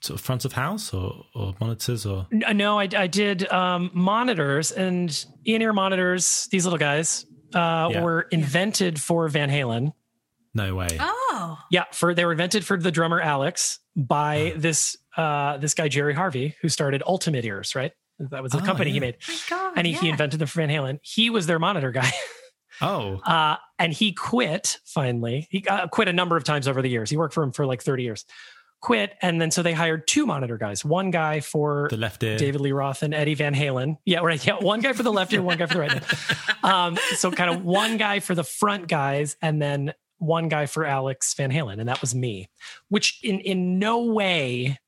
Speaker 1: sort of front of house or, or monitors or?
Speaker 3: No, I, I did um, monitors and in-ear monitors. These little guys uh,
Speaker 1: Yeah.
Speaker 3: were invented for Van Halen.
Speaker 1: No way.
Speaker 2: oh,
Speaker 3: Yeah, for they were invented for the drummer Alex by this uh this guy Jerry Harvey who started Ultimate Ears, right? That was the
Speaker 1: Oh,
Speaker 3: company he made.
Speaker 2: my God!
Speaker 3: And he, he invented them for Van Halen. He was their monitor guy.
Speaker 1: Oh,
Speaker 3: Uh and he quit finally. He uh, quit a number of times over the years. He worked for him for like 30 years. Quit and then so they hired two monitor guys. One guy for
Speaker 1: the left ear.
Speaker 3: David Lee Roth and Eddie Van Halen. Yeah, right. Yeah, one guy for the left ear, one guy for the right. ear. Um, so kind of one guy for the front guys, and then one guy for Alex Van Halen, and that was me. Which in in no way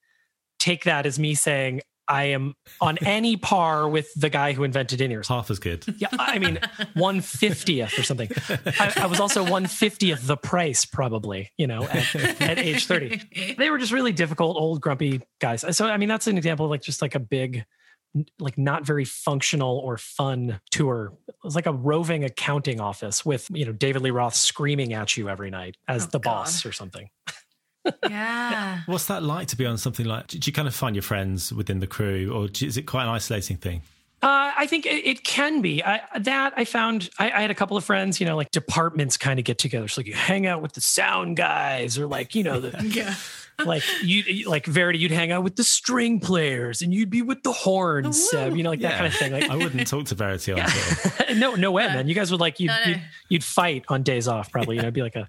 Speaker 3: take that as me saying I am on any par with the guy who invented in ears.
Speaker 1: Half as good.
Speaker 3: Yeah, I mean, one fiftieth or something. I, I was also one fiftieth the price, probably. You know, at, at age thirty they were just really difficult old grumpy guys so i mean that's an example of like just like a big like not very functional or fun tour it was like a roving accounting office with you know david lee roth screaming at you every night as
Speaker 2: Oh,
Speaker 3: the
Speaker 2: God.
Speaker 3: boss or something
Speaker 2: yeah.
Speaker 1: What's that like to be on something like? Do you kind of find your friends within the crew, or is it quite an isolating thing?
Speaker 3: Uh, I think it, it can be. I, that I found. I, I had a couple of friends. You know, like departments kind of get together. So like you hang out with the sound guys, or like you know the
Speaker 2: Yeah.
Speaker 3: like you you- like Verity, you'd hang out with the string players, and you'd be with the horns. Seb, you know, like that kind of thing. Like
Speaker 1: I wouldn't talk to Verity on tour.
Speaker 3: no, no way, man. You guys would like you'd,
Speaker 2: No, no.
Speaker 3: you'd you'd fight on days off, probably. You know, it'd be like a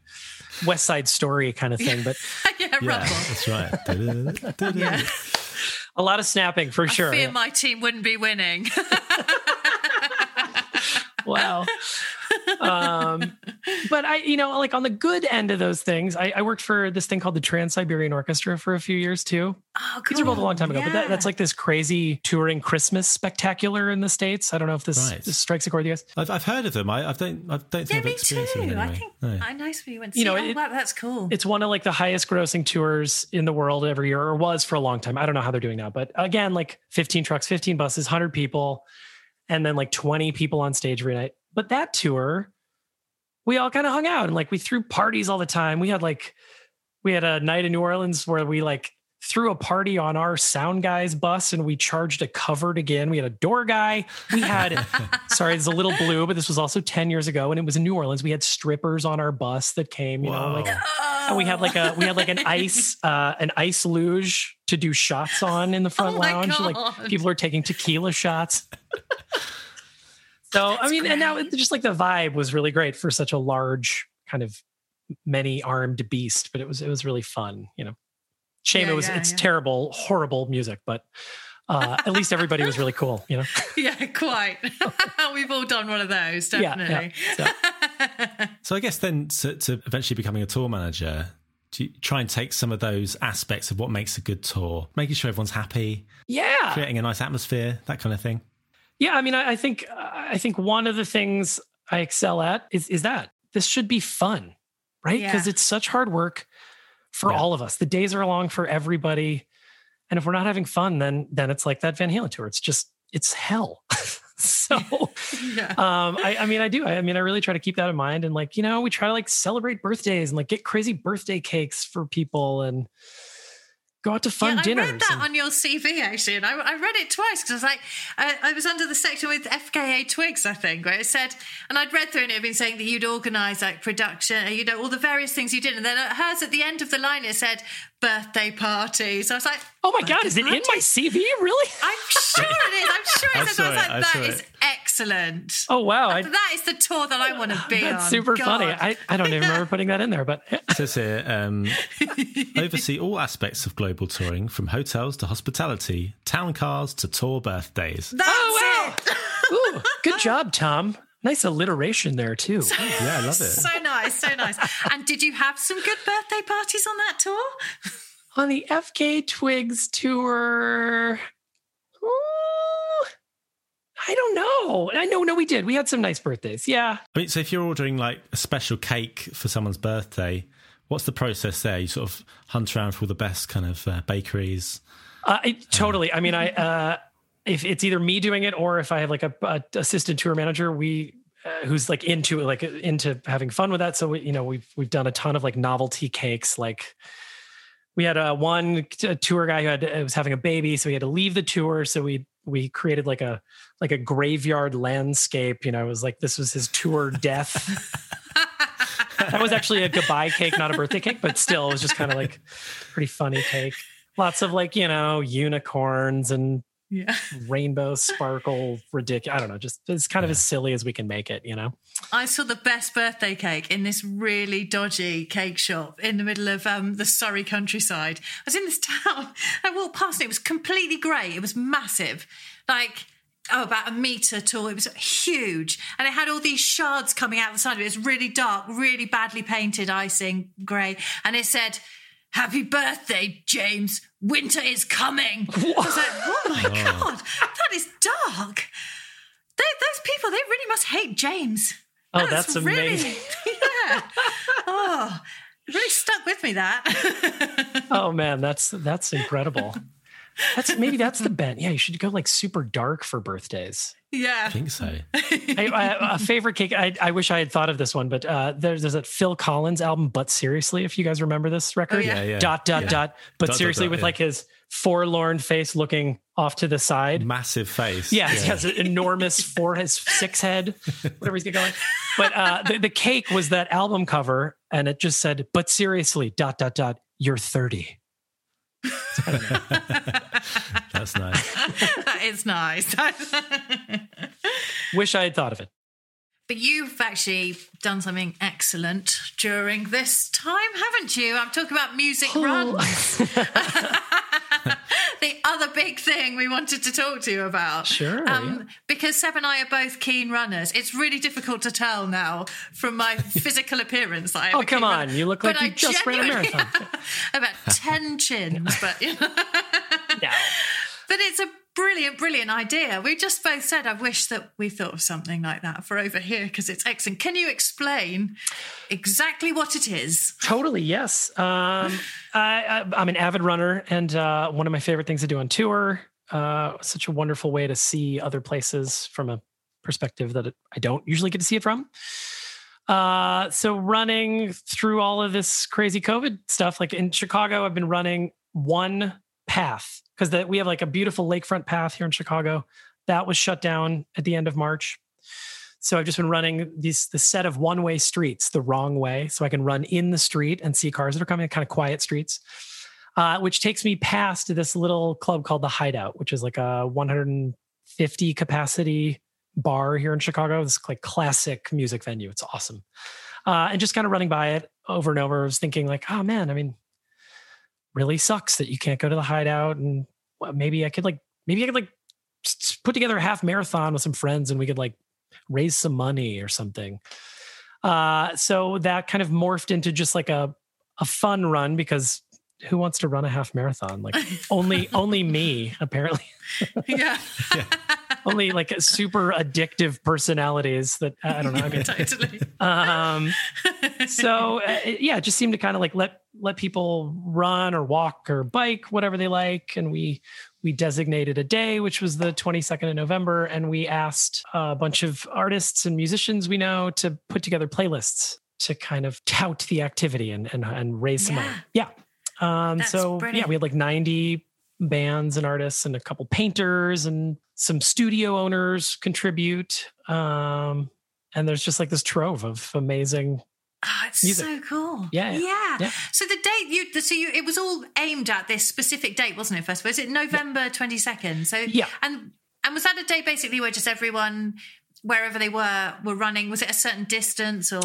Speaker 3: West Side Story kind of thing. But
Speaker 2: yeah,
Speaker 1: Yeah, that's right.
Speaker 2: Yeah.
Speaker 3: a lot of snapping for
Speaker 2: I
Speaker 3: sure.
Speaker 2: fear
Speaker 3: yeah.
Speaker 2: my team wouldn't be winning.
Speaker 3: wow. um, but I, you know, like on the good end of those things, I, I worked for this thing called the Trans Siberian Orchestra for a few years too.
Speaker 2: Oh,
Speaker 3: These are both a long time ago, but that, that's like this crazy touring Christmas spectacular in the states. I don't know if this,
Speaker 1: Right.
Speaker 3: this strikes a chord with you guys.
Speaker 1: I've, I've heard of them. I, I don't. I don't think
Speaker 2: Yeah,
Speaker 1: I've
Speaker 2: me
Speaker 1: experienced
Speaker 2: too.
Speaker 1: them in any
Speaker 2: I
Speaker 1: way.
Speaker 2: think
Speaker 1: No.
Speaker 2: I know somebody went to
Speaker 3: You
Speaker 2: see.
Speaker 3: know,
Speaker 2: oh,
Speaker 3: it-
Speaker 2: wow, that's cool.
Speaker 3: It's one of like the highest grossing tours in the world every year, or was for a long time. I don't know how they're doing now, but again, like 15 trucks, 15 buses, 100 people, and then like 20 people on stage every night. But that tour, we all kind of hung out and like we threw parties all the time. We had like, we had a night in New Orleans where we like threw a party on our sound guy's bus and we charged a covered again. We had a door guy. We had, sorry, it's a little blue, but this was also 10 years ago and it was in New Orleans. We had strippers on our bus that came, you know,
Speaker 1: Whoa.
Speaker 3: like, and we had like a we had like an ice uh an ice luge to do shots on in the front
Speaker 2: Oh
Speaker 3: lounge. Like people are taking tequila shots. so I mean, and now just like the vibe was really great for such a large kind of many armed beast, but it was it was really fun, you know. Shame
Speaker 2: Yeah,
Speaker 3: it was
Speaker 2: yeah,
Speaker 3: it's
Speaker 2: yeah.
Speaker 3: terrible, horrible music, but uh at least everybody was really cool, you know.
Speaker 2: yeah, quite. We've all done one of those,
Speaker 3: Yeah, yeah.
Speaker 2: definitely.
Speaker 3: So-
Speaker 1: So I guess then to, to eventually becoming a tour manager, do you try and take some of those aspects of what makes a good tour, making sure everyone's happy,
Speaker 3: Yeah.
Speaker 1: creating a nice atmosphere, that kind of thing.
Speaker 3: Yeah, I mean, I, I think I think one of the things I excel at is is that this should be fun, right?
Speaker 2: Yeah.
Speaker 3: Because it's such hard work for
Speaker 1: Yeah.
Speaker 3: all of us. The days are long for everybody, and if we're not having fun, then then it's like that Van Halen tour. It's just it's hell. so
Speaker 2: Yeah.
Speaker 3: um I, I mean i do I, I mean i really try to keep that in mind and like you know we try to like celebrate birthdays and like get crazy birthday cakes for people and go out to fun
Speaker 2: yeah,
Speaker 3: dinners
Speaker 2: I read that
Speaker 3: and-
Speaker 2: on your CV actually, and I, I read it twice because I was like, I, I was under the section with FKA Twigs, I think, where it said, and I'd read through and it had been saying that you'd organise like production, you know, all the various things you did, and then hers at the end of the line it said birthday parties. So I was like,
Speaker 3: oh my god is it in my cv really
Speaker 2: I'm sure it is. I'm sure it is.
Speaker 1: saw
Speaker 2: I was
Speaker 1: it,
Speaker 2: like,
Speaker 1: I
Speaker 2: that
Speaker 1: saw
Speaker 2: is
Speaker 1: it.
Speaker 2: excellent.
Speaker 3: oh wow I,
Speaker 2: that is the tour that I want to be
Speaker 3: that's
Speaker 2: on.
Speaker 3: super
Speaker 2: God.
Speaker 3: funny I, I don't even remember putting that in there but
Speaker 1: It says here, um, oversee all aspects of global touring, from hotels to hospitality, town cars to tour birthdays.
Speaker 2: That's
Speaker 3: Oh,
Speaker 2: it.
Speaker 3: Ooh, good job tom nice alliteration there too
Speaker 1: Yeah, I love it.
Speaker 2: So nice, so nice. And did you have some good birthday parties on that tour?
Speaker 3: on the FKA Twigs tour. ooh, I don't know. I know, no, we did. We had some nice birthdays. Yeah.
Speaker 1: I mean, so if you're ordering like a special cake for someone's birthday, what's the process there? You sort of hunt around for all the best kind of uh, bakeries.
Speaker 3: Uh, it, totally. I mean, I, uh, if it's either me doing it or if I have like a, a assistant tour manager, we, uh, who's like into it, like into having fun with that. So we, you know, we've, we've done a ton of like novelty cakes. Like we had a one t- tour guy who had, uh, was having a baby. So he had to leave the tour. So we, we created like a, like a graveyard landscape. You know, it was like, this was his tour death. that was actually a goodbye cake, not a birthday cake, but still, it was just kind of like pretty funny cake. Lots of like, you know, unicorns and
Speaker 2: Yeah.
Speaker 3: rainbow sparkle ridiculous. I don't know, just it's kind of as silly as we can make it, you know?
Speaker 2: I saw the best birthday cake in this really dodgy cake shop in the middle of um, the Surrey countryside. I was in this town. I walked past it. It was completely grey. It was massive. Like, oh, about a metre tall. It was huge. And it had all these shards coming out the side of it. It was really dark, really badly painted icing, grey. And it said, Happy birthday, James. Winter is coming. I was like, oh my God, that is dark. They, those people, they really must hate James.
Speaker 3: Oh, that's
Speaker 2: really-
Speaker 3: amazing.
Speaker 2: yeah. Oh, really stuck with me that.
Speaker 3: Oh man, that's that's incredible. That's maybe that's the bent. Yeah, you should go like super dark for birthdays.
Speaker 2: yeah.
Speaker 1: I think so.
Speaker 3: I, I, a favorite cake. I, I wish I had thought of this one, but uh, there's, there's a Phil Collins album, but seriously, if you guys remember this record,
Speaker 2: Oh, yeah.
Speaker 1: Yeah, yeah.
Speaker 3: dot dot
Speaker 1: Yeah.
Speaker 3: dot. But
Speaker 1: Dot, dot,
Speaker 3: seriously,
Speaker 1: dot,
Speaker 3: with
Speaker 1: yeah.
Speaker 3: like his forlorn face looking off to the side.
Speaker 1: Massive face.
Speaker 3: Yeah, he has an enormous forehead, six head, whatever he's got going. But uh, the, the cake was that album cover, and it just said, "But seriously, dot dot dot, you're 30."
Speaker 1: That's nice.
Speaker 2: that is nice.
Speaker 3: Wish I had thought of it.
Speaker 2: but you've actually done something excellent during this time, haven't you? I'm talking about music oh. runs. the other big thing we wanted to talk to you about.
Speaker 3: Sure,
Speaker 2: Um, Because Seb and I are both keen runners. It's really difficult to tell now from my physical appearance. That I
Speaker 3: Oh, come on.
Speaker 2: runner.
Speaker 3: You look like
Speaker 2: But
Speaker 3: you
Speaker 2: I
Speaker 3: just ran a marathon.
Speaker 2: About 10 chins, but you know.
Speaker 3: No.
Speaker 2: But it's a brilliant, brilliant idea. We just both said, I wish that we thought of something like that for over here because it's excellent. Can you explain exactly what it is?
Speaker 3: Totally, yes. Um, I, I'm an avid runner, and uh, one of my favorite things to do on tour. Uh, such a wonderful way to see other places from a perspective that I don't usually get to see it from. Uh, so running through all of this crazy COVID stuff, like in Chicago, I've been running one path because that we have like a beautiful lakefront path here in Chicago that was shut down at the end of March. So I've just been running these the set of one way streets the wrong way, so I can run in the street and see cars that are coming, kind of quiet streets. Uh, which takes me past this little club called the Hideout, which is like a 150 capacity bar here in Chicago. This like classic music venue. It's awesome. Uh, and just kind of running by it over and over, I was thinking like, oh man, I mean, really sucks that you can't go to the Hideout, and maybe I could like, maybe I could like put together a half marathon with some friends, and we could like raise some money or something. Uh, so that kind of morphed into just like a a fun run because who wants to run a half marathon? Like only only me apparently.
Speaker 2: Yeah.
Speaker 3: only like super addictive personalities that I don't know. I mean,
Speaker 2: totally.
Speaker 3: um, so uh, yeah, it just seemed to kind of like let let people run or walk or bike, whatever they like, and we we designated a day, which was the 22nd of November, and we asked a bunch of artists and musicians we know to put together playlists to kind of tout the activity and and, and raise some money. Yeah. Um,
Speaker 2: That's
Speaker 3: so yeah, we had like 90 bands and artists and a couple painters and some studio owners contribute. Um, and there's just like this trove of amazing
Speaker 2: Oh, it's
Speaker 3: Music.
Speaker 2: so cool.
Speaker 3: Yeah, yeah,
Speaker 2: yeah.
Speaker 3: yeah.
Speaker 2: So the date you, so you, it was all aimed at this specific date, wasn't it? First, of all? was it November twenty second? So
Speaker 3: Yeah.
Speaker 2: and and was that a day basically where just everyone wherever they were were running? Was it a certain distance or?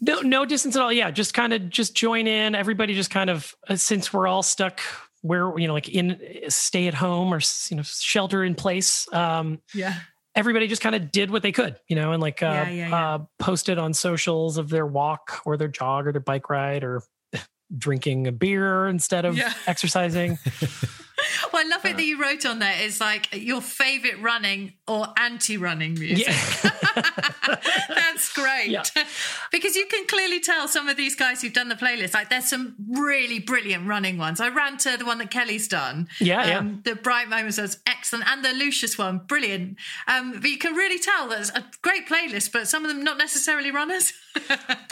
Speaker 3: No, no distance at all. Yeah, just kind of just join in. Everybody just kind of uh, since we're all stuck where you know like in stay at home or you know shelter in place. Um,
Speaker 2: Yeah.
Speaker 3: Everybody just kind of did what they could, you know, and like uh,
Speaker 2: Yeah, yeah, yeah.
Speaker 3: uh, posted on socials of their walk or their jog or their bike ride or drinking a beer instead of exercising.
Speaker 2: Well, I love it that you wrote on there is like your favorite running or anti-running music. That's great.
Speaker 3: Yeah.
Speaker 2: because you can clearly tell some of these guys who've done the playlist, like there's some really brilliant running ones. I ran to the one that Kelly's done.
Speaker 3: Yeah, yeah.
Speaker 2: Um, The Bright Moments was excellent. And the Lucius one, brilliant. Um, but you can really tell there's a great playlist, but some of them not necessarily runners.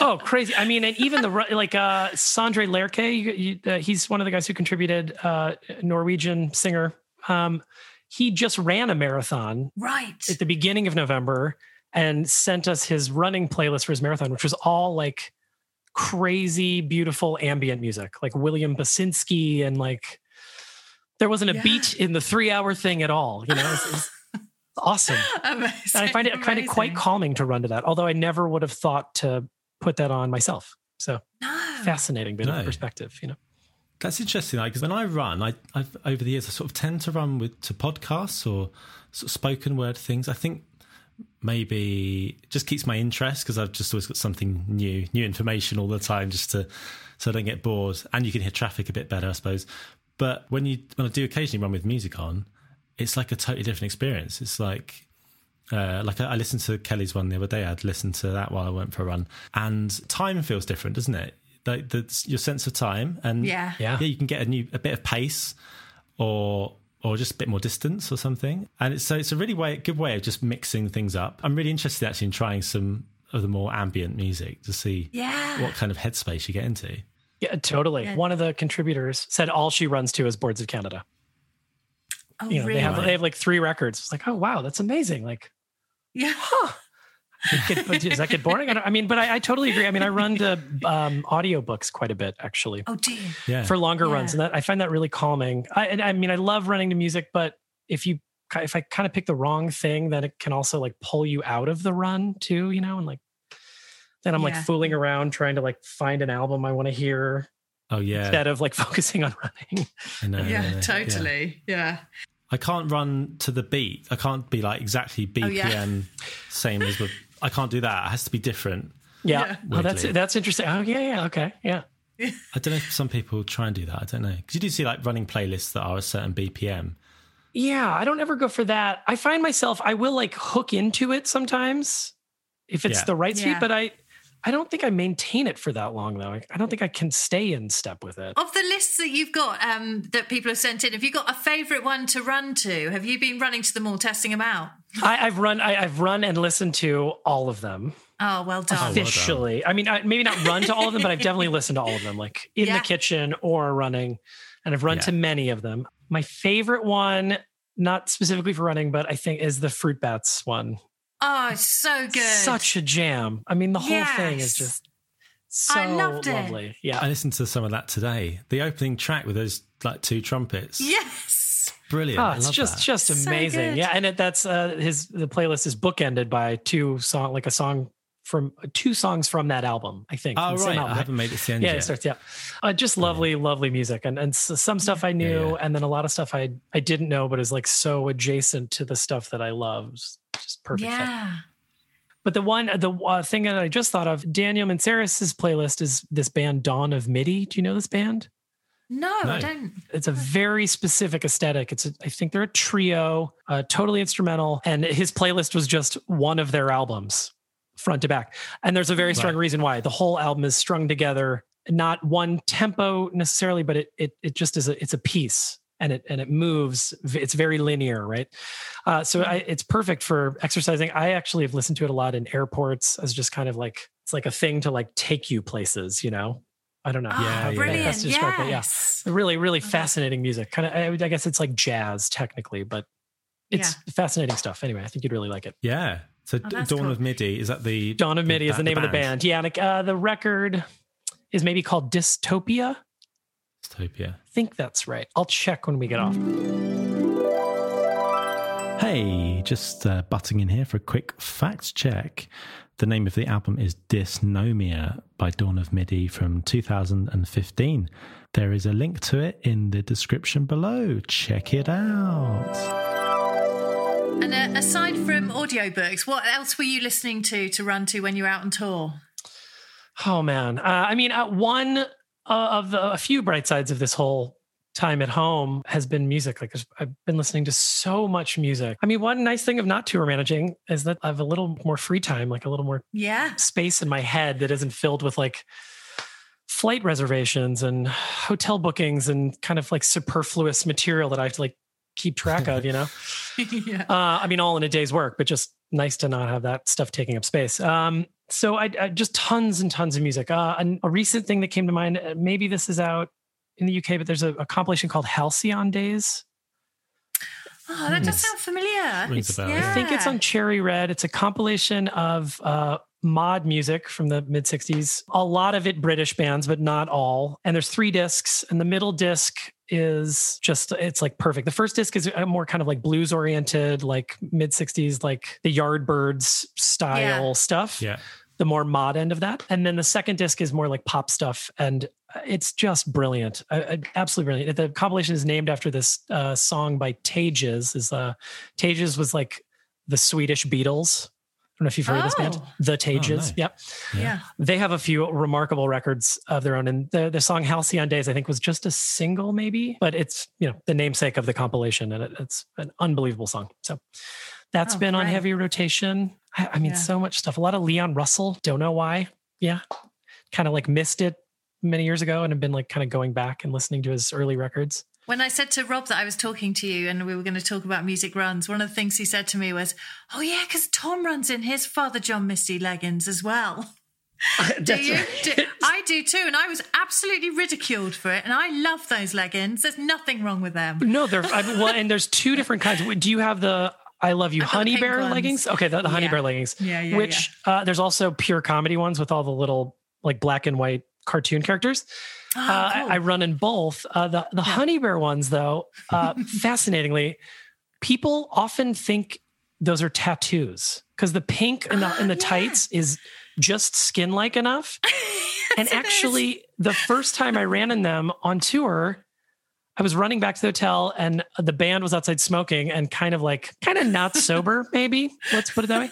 Speaker 3: Oh, crazy! I mean, and even the like uh Sondre Lerche, you, you, uh, he's one of the guys who contributed, uh Norwegian singer. Um, he just ran a marathon
Speaker 2: right.
Speaker 3: at the beginning of November and sent us his running playlist for his marathon, which was all like crazy, beautiful ambient music, like William Basinski, and like there wasn't a
Speaker 2: Yeah.
Speaker 3: beat in the three-hour thing at all. You know, it's, it's awesome.
Speaker 2: Amazing.
Speaker 3: And I find it kind of quite calming to run to that, although I never would have thought to put that on myself. So
Speaker 2: No.
Speaker 3: fascinating bit
Speaker 1: No.
Speaker 3: of perspective, you know.
Speaker 1: That's interesting, because when I run, I, I've over the years I sort of tend to run with to podcasts or sort of spoken word things. I think maybe just keeps my interest because I've just always got something new, new information all the time, just to so I don't get bored. And you can hear traffic a bit better, I suppose. But when you when I do occasionally run with music on, it's like a totally different experience. It's like uh, like I, I listened to Kelly's one the other day. I'd listened to that while I went for a run, and time feels different, doesn't it? Like the, your sense of time, and
Speaker 2: Yeah.
Speaker 3: Yeah.
Speaker 1: yeah, you can get a new a bit of pace, or or just a bit more distance or something. And it's so it's a really way good way of just mixing things up. I'm really interested actually in trying some of the more ambient music to see
Speaker 2: Yeah.
Speaker 1: what kind of headspace you get into.
Speaker 3: Yeah, totally.
Speaker 2: Yeah.
Speaker 3: One of the contributors said all she runs to is Boards of Canada.
Speaker 2: Oh,
Speaker 3: You know,
Speaker 2: really?
Speaker 3: they have they have like three records. It's like, oh wow, that's amazing. Like,
Speaker 2: yeah.
Speaker 3: get, but does that get boring? I, don't, I mean, but I, I totally agree. I mean, I run to um, audiobooks quite a bit actually
Speaker 2: Oh, dear.
Speaker 1: Yeah,
Speaker 3: for longer
Speaker 2: Yeah.
Speaker 3: runs, and that I find that really calming. I, and I mean, I love running to music, but if you if I kind of pick the wrong thing, then it can also like pull you out of the run too. You know, and like then I'm like fooling around trying to like find an album I want to hear
Speaker 1: oh yeah,
Speaker 3: instead of like focusing on running.
Speaker 1: I know, I know,
Speaker 2: Yeah,
Speaker 1: yeah.
Speaker 2: totally. Yeah.
Speaker 1: I can't run to the beat. I can't be like exactly BPM,
Speaker 2: Oh, yeah.
Speaker 1: same as with. I can't do that. It has to be different.
Speaker 3: Yeah.
Speaker 2: Yeah.
Speaker 3: Oh, that's that's interesting. Oh, yeah, yeah. Okay. Yeah.
Speaker 1: I don't know if some people try and do that. I don't know because you do see like running playlists that are a certain BPM.
Speaker 3: Yeah. I don't ever go for that. I find myself, I will like hook into it sometimes if it's
Speaker 1: Yeah.
Speaker 3: the right speed, but I, I don't think I maintain it for that long though. I, I don't think I can stay in step with it.
Speaker 2: Of the lists that you've got um, that people have sent in, have you got a favourite one to run to? Have you been running to them all, testing them out?
Speaker 3: I, I've run, I, I've run and listened to all of them
Speaker 2: Oh, well done.
Speaker 1: well
Speaker 3: officially. I mean, I, maybe not run to all of them, but I've definitely listened to all of them, like in
Speaker 2: Yeah.
Speaker 3: the kitchen or running, and I've run
Speaker 1: Yeah.
Speaker 3: to many of them. My favorite one, not specifically for running, but I think is the fruit bats one.
Speaker 2: Oh, it's so good.
Speaker 3: Such a jam. I mean, the whole thing is just so
Speaker 2: I loved it.
Speaker 3: lovely. Yeah.
Speaker 1: I listened to some of that today. The opening track with those like two trumpets.
Speaker 2: yes.
Speaker 1: Brilliant.
Speaker 3: Oh,
Speaker 1: I
Speaker 3: it's
Speaker 1: love
Speaker 3: just
Speaker 1: that.
Speaker 3: just amazing.
Speaker 2: good.
Speaker 3: Yeah, and it, that's uh his the playlist is bookended by two song like a song from two songs from that album, I think.
Speaker 1: Oh
Speaker 3: from the same
Speaker 1: right,
Speaker 3: album,
Speaker 1: I haven't made it to the end
Speaker 3: yeah,
Speaker 1: yet.
Speaker 3: it starts. Yeah, uh, just lovely, lovely music, and and s- some stuff I knew,
Speaker 1: yeah.
Speaker 3: and then a lot of stuff I I didn't know, but is like so adjacent to the stuff that I love. It's Just perfect. fit.
Speaker 2: Yeah.
Speaker 3: But the one, the uh, thing that I just thought of, Daniel Manceris's playlist is this band Dawn of MIDI. Do you know this band?
Speaker 2: No,
Speaker 1: No.
Speaker 2: I don't.
Speaker 3: It's a very specific aesthetic. It's a, I think they're a trio, uh, totally instrumental, and his playlist was just one of their albums, front to back. And there's a very strong
Speaker 1: Right.
Speaker 3: reason why. The whole album is strung together, not one tempo necessarily, but it it it just is a it's a piece. And it and it moves. It's very linear, right? Uh, so I, it's perfect for exercising. I actually have listened to it a lot in airports as just kind of like it's like a thing to like take you places. You know, I don't know.
Speaker 2: Oh,
Speaker 1: Yeah, yeah.
Speaker 2: brilliant.
Speaker 3: Best to describe it, yeah.
Speaker 2: yes.
Speaker 3: Really, really
Speaker 2: Okay.
Speaker 3: fascinating music. Kind of, I, I guess it's like jazz technically, but it's fascinating stuff. Anyway, I think you'd really like it.
Speaker 1: Yeah. So
Speaker 2: Oh,
Speaker 1: Dawn
Speaker 2: cool.
Speaker 1: of MIDI is that the
Speaker 3: Dawn of MIDI is the
Speaker 1: ba-
Speaker 3: name of the band. Yeah, and, uh, the record is maybe called Dystopia.
Speaker 1: Dystopia.
Speaker 3: I think that's right. I'll check when we get off.
Speaker 1: Hey, just uh, butting in here for a quick fact check. The name of the album is Dysnomia by Dawn of MIDI from 2015. There is a link to it in the description below. Check it out.
Speaker 2: And uh, aside from audiobooks, what else were you listening to to run to when you were out on tour?
Speaker 3: Oh man, uh, I mean, uh, one uh, of the, a few bright sides of this whole time at home has been music. Like I've been listening to so much music. I mean, one nice thing of not tour managing is that I have a little more free time, like a little more
Speaker 2: Yeah.
Speaker 3: space in my head that isn't filled with like flight reservations and hotel bookings and kind of like superfluous material that I have to like keep track of, you know?
Speaker 2: yeah.
Speaker 3: Uh, I mean, all in a day's work, but just nice to not have that stuff taking up space. Um, so I, I just tons and tons of music. Uh, and a recent thing that came to mind, uh, maybe this is out in the UK, but there's a, a compilation called Halcyon Days.
Speaker 2: Oh, that does sound familiar.
Speaker 1: Rings a
Speaker 2: Yeah.
Speaker 3: I think it's on Cherry Red. It's a compilation of uh, mod music from the mid 60s. A lot of it British bands, but not all. And there's three discs, and the middle disc is just it's like perfect. The first disc is a more kind of like blues oriented, like mid 60s, like the Yardbirds style
Speaker 2: Yeah.
Speaker 3: stuff.
Speaker 1: Yeah.
Speaker 3: The more mod end of that. And then the second disc is more like pop stuff. And it's just brilliant. Uh, uh, absolutely brilliant. The compilation is named after this uh, song by Tages. Is uh, Tages was like the Swedish Beatles. I don't know if you've heard of this band,
Speaker 2: Oh.
Speaker 3: The Tages.
Speaker 1: nice.
Speaker 3: Yep.
Speaker 2: Yeah.
Speaker 3: They have a few remarkable records of their own. And the, the song Halcyon Days, I think, was just a single, maybe, but it's, you know, the namesake of the compilation. And it, it's an unbelievable song. So that's
Speaker 2: Oh,
Speaker 3: been on
Speaker 2: great.
Speaker 3: heavy rotation. I, I mean,
Speaker 2: Yeah.
Speaker 3: so much stuff. A lot of Leon Russell. Don't know why. Yeah. Kind of like missed it many years ago and have been like kind of going back and listening to his early records.
Speaker 2: When I said to Rob that I was talking to you and we were going to talk about music runs, one of the things he said to me was, Oh, yeah, because Tom runs in his Father John Misty leggings as well. Do you?
Speaker 3: right.
Speaker 2: Do- I do too. And I was absolutely ridiculed for it. And I love those leggings. There's nothing wrong with them.
Speaker 3: No, they're I, well, and there's two different kinds. Do you have the I love you
Speaker 2: I've got the
Speaker 3: honey bear
Speaker 2: ones.
Speaker 3: leggings? Okay, the, the honey
Speaker 2: Yeah.
Speaker 3: bear leggings.
Speaker 2: Yeah, yeah,
Speaker 3: Which uh, there's also pure comedy ones with all the little like black and white cartoon characters.
Speaker 2: Oh,
Speaker 3: uh, I,
Speaker 2: cool.
Speaker 3: I run in both. Uh, the the honey bear ones, though, uh, fascinatingly, people often think those are tattoos because the pink in the in the
Speaker 2: yeah.
Speaker 3: tights is just skin like enough. and
Speaker 2: Yes, it is.
Speaker 3: actually, the first time I ran in them on tour, I was running back to the hotel and the band was outside smoking and kind of like, kind of not sober, maybe. Let's put it that way.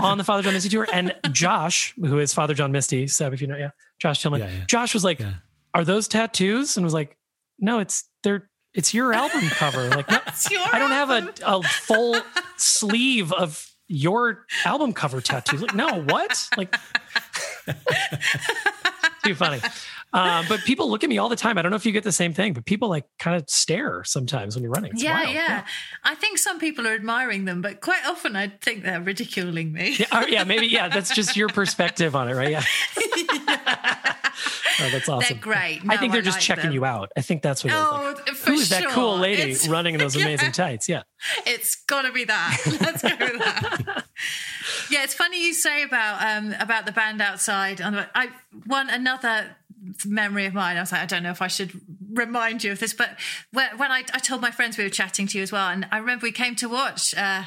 Speaker 3: On the Father John Misty tour. And Josh, who is Father John Misty, Seb, if you know, yeah, Josh Tillman.
Speaker 1: Yeah, yeah.
Speaker 3: Josh was like,
Speaker 1: Yeah.
Speaker 3: Are those tattoos? And was like, No, it's they're it's your album cover. Like, no,
Speaker 2: your
Speaker 3: I don't have a, a full sleeve of your album cover tattoos. Like, no, what? Like, too funny. Um, but people look at me all the time. I don't know if you get the same thing, but people like kind of stare sometimes when you're running.
Speaker 2: Yeah,
Speaker 3: wild.
Speaker 2: yeah. I think some people are admiring them, but quite often I think they're ridiculing me.
Speaker 3: Yeah, yeah, maybe. Yeah, that's just your perspective on it, right? Yeah. oh, that's awesome.
Speaker 2: They're great.
Speaker 3: I think they're
Speaker 2: I
Speaker 3: just
Speaker 2: like
Speaker 3: checking
Speaker 2: them.
Speaker 3: you out. I think that's what it is.
Speaker 2: Oh,
Speaker 3: Like,
Speaker 2: for
Speaker 3: who is that
Speaker 2: sure.
Speaker 3: cool lady
Speaker 2: It's-
Speaker 3: running in those
Speaker 2: yeah.
Speaker 3: amazing tights? Yeah.
Speaker 2: It's got to be that. Let's go with that. yeah, it's funny you say about um about the band outside. I one another memory of mine. I was like, I don't know if I should remind you of this, but when, when I, I told my friends we were chatting to you as well, and I remember we came to watch uh,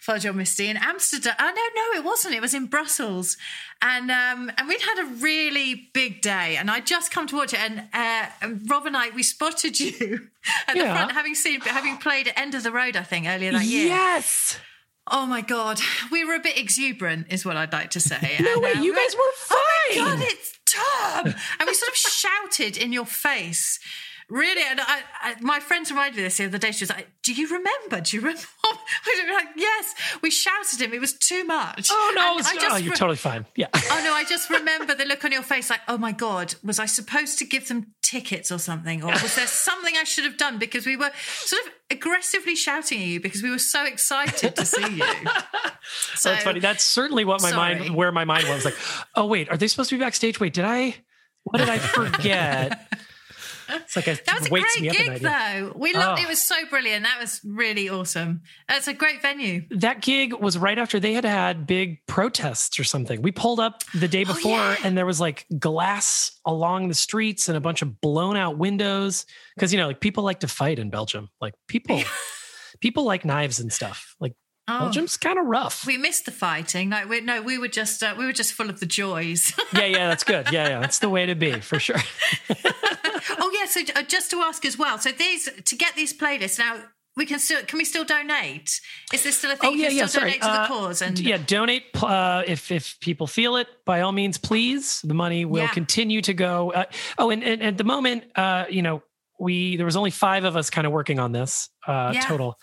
Speaker 2: Father John Misty in Amsterdam. Oh no, no, it wasn't. It was in Brussels, and um and we'd had a really big day, and I'd just come to watch it, and uh, and Rob and I we spotted you at the front, having seen having played at End of the Road, I think earlier that year.
Speaker 3: Yes.
Speaker 2: Oh my god, we were a bit exuberant, is what I'd like to say.
Speaker 3: No
Speaker 2: And,
Speaker 3: way,
Speaker 2: uh,
Speaker 3: you guys were
Speaker 2: Oh my
Speaker 3: fine.
Speaker 2: god, it's Tom! and we sort of shouted in your face Really, and I, I, my friends reminded me this the other day. She was like, "Do you remember? Do you remember?" We were like, "Yes." We shouted him. It was too much.
Speaker 3: Oh no! It's-
Speaker 2: I just
Speaker 3: oh, you're
Speaker 2: re-
Speaker 3: totally fine. Yeah.
Speaker 2: Oh no! I just remember the look on your face, like, "Oh my god, was I supposed to give them tickets or something, or was there something I should have done?" Because we were sort of aggressively shouting at you because we were so excited to see you. So
Speaker 3: That's funny. That's certainly what my
Speaker 2: sorry.
Speaker 3: mind, where my mind was like, oh wait, are they supposed to be backstage? Wait, did I? What did I forget? It's like a,
Speaker 2: That was a great gig, though. We loved
Speaker 3: Oh.
Speaker 2: it. Ah. Was so brilliant. That was really awesome. It's a great venue.
Speaker 3: That gig was right after they had had big protests or something. We pulled up the day oh, before,
Speaker 2: Oh, yeah.
Speaker 3: and there was like glass along the streets and a bunch of blown out windows. Because you know, like people like to fight in Belgium. Like people, people like knives and stuff. Like
Speaker 2: Oh,
Speaker 3: Belgium's kind of rough.
Speaker 2: we missed the fighting. Like we no, we were just uh, we were just full of the joys.
Speaker 3: yeah, yeah, that's good. Yeah, yeah, that's the way to be for sure.
Speaker 2: oh yeah. So uh, just to ask as well. So these to get these playlists now. We can still can we still donate? Is this still a thing?
Speaker 3: Oh yeah,
Speaker 2: you
Speaker 3: yeah. Sorry.
Speaker 2: donate to the
Speaker 3: Uh,
Speaker 2: cause and
Speaker 3: yeah, donate uh, if if people feel it. By all means, please. The money will
Speaker 2: Yeah.
Speaker 3: continue to go. Uh, oh, and, and at the moment, uh, you know, we there was only five of us kind of working on this uh,
Speaker 2: Yeah.
Speaker 3: total,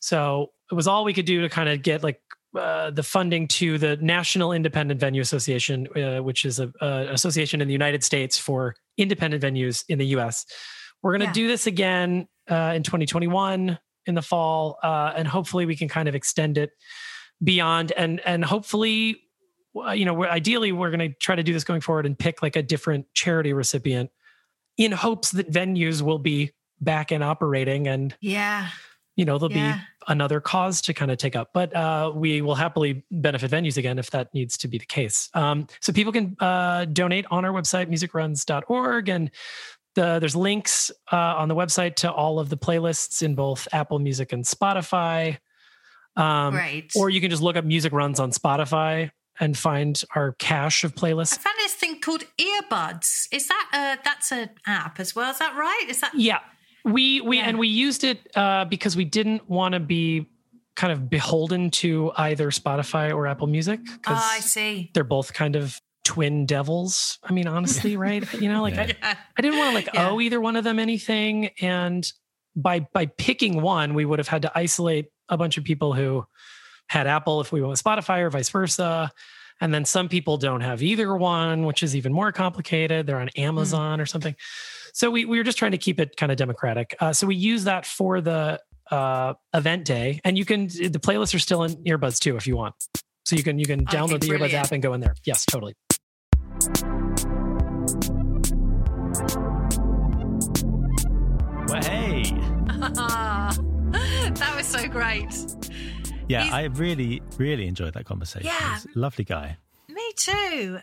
Speaker 3: so it was all we could do to kind of get like. Uh, the funding to the National Independent Venue Association, uh, which is a, a association in the United States for independent venues in the U.S. We're going to
Speaker 2: Yeah.
Speaker 3: do this again uh, in 2021 in the fall, uh, and hopefully we can kind of extend it beyond and and hopefully uh, you know we're ideally we're going to try to do this going forward and pick like a different charity recipient in hopes that venues will be back and operating and
Speaker 2: yeah,
Speaker 3: you know they'll
Speaker 2: Yeah.
Speaker 3: be another cause to kind of take up but uh, we will happily benefit venues again if that needs to be the case um, so people can uh, donate on our website musicruns.org and the, there's links uh, on the website to all of the playlists in both apple music and spotify um,
Speaker 2: great.
Speaker 3: or you can just look up music runs on spotify and find our cache of playlists.
Speaker 2: I found this thing called earbuds. Is that uh that's an app as well? Is that right? Is that
Speaker 3: Yeah, we we
Speaker 2: Yeah.
Speaker 3: and we used it uh, because we didn't want to be kind of beholden to either Spotify or Apple Music
Speaker 2: Oh,
Speaker 3: because
Speaker 2: I see.
Speaker 3: they're both kind of twin devils. I mean, honestly, right? You know, like
Speaker 1: Yeah.
Speaker 3: I, I didn't want to like
Speaker 2: Yeah.
Speaker 3: owe either one of them anything, and by by picking one, we would have had to isolate a bunch of people who had Apple if we went with Spotify or vice versa. And then some people don't have either one, which is even more complicated. They're on Amazon or something. So we, we were just trying to keep it kind of democratic. Uh, so we use that for the uh, event day, and you can the playlists are still in earbuds too if you want. So you can you can
Speaker 2: Okay,
Speaker 3: download the earbuds app and go in there. Yes, totally.
Speaker 1: Well, hey.
Speaker 2: that was so great.
Speaker 1: Yeah,
Speaker 2: He's-
Speaker 1: I really, really enjoyed that conversation.
Speaker 2: Yeah.
Speaker 1: Lovely guy.
Speaker 2: Me too.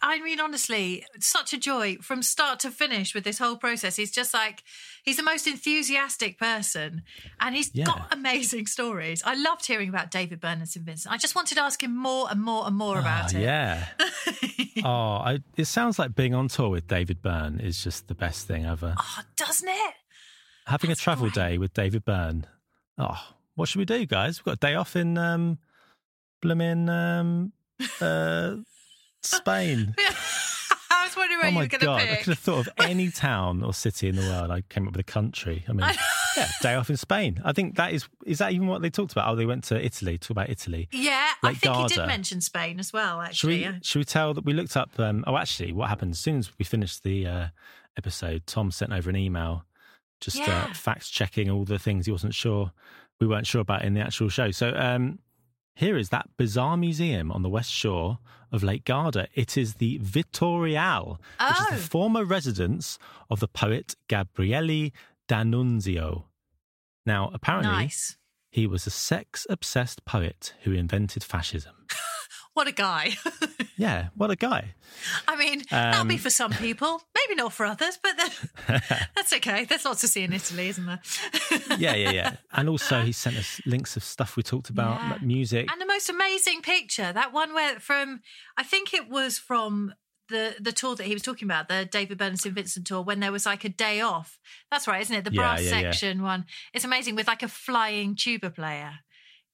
Speaker 2: I mean, honestly, such a joy from start to finish with this whole process. He's just like, he's the most enthusiastic person and he's
Speaker 1: Yeah.
Speaker 2: got amazing stories. I loved hearing about David Byrne and St. Vincent. I just wanted to ask him more and more and more about
Speaker 1: Oh,
Speaker 2: it.
Speaker 1: Yeah. oh, I, it sounds like being on tour with David Byrne is just the best thing ever.
Speaker 2: Oh, doesn't it?
Speaker 1: Having
Speaker 2: that's
Speaker 1: a travel
Speaker 2: great.
Speaker 1: day with David Byrne. Oh, what should we do, guys? We've got a day off in um, blooming um, uh, Spain.
Speaker 2: I was wondering where
Speaker 1: oh
Speaker 2: you were going to
Speaker 1: god! I could have thought of any town or city in the world. I came up with a country. I mean, yeah, day off in Spain. I think that is is that even what they talked about? Oh, they went to Italy. Talk about Italy.
Speaker 2: Yeah, I
Speaker 1: Lake
Speaker 2: think he did mention Spain as well,
Speaker 1: Should
Speaker 2: actually.
Speaker 1: we
Speaker 2: yeah.
Speaker 1: should we tell that we looked up? Um, oh, actually, what happened as soon as we finished the uh, episode? Tom sent over an email, just
Speaker 2: Yeah.
Speaker 1: uh, fact checking all the things he wasn't sure we weren't sure about in the actual show. So um, here is that bizarre museum on the west shore of Lake Garda. It is the Vittoriale, which is
Speaker 2: Oh.
Speaker 1: the former residence of the poet Gabriele D'Annunzio. Now, apparently,
Speaker 2: Nice.
Speaker 1: he was a sex obsessed poet who invented fascism.
Speaker 2: What a guy.
Speaker 1: Yeah, what a guy.
Speaker 2: I mean, that'll be
Speaker 1: Um,
Speaker 2: for some people, maybe not for others, but then- that's okay. There's lots to see in Italy, isn't there?
Speaker 1: yeah, yeah, yeah. And also, he sent us links of stuff we talked about,
Speaker 2: Yeah.
Speaker 1: like music.
Speaker 2: And the most amazing picture, that one where from, I think it was from the the tour that he was talking about, the David Byrne St. Vincent tour, when there was like a day off. That's right, isn't it? The
Speaker 1: Yeah,
Speaker 2: brass
Speaker 1: yeah, yeah.
Speaker 2: section one. It's amazing with like a flying tuba player.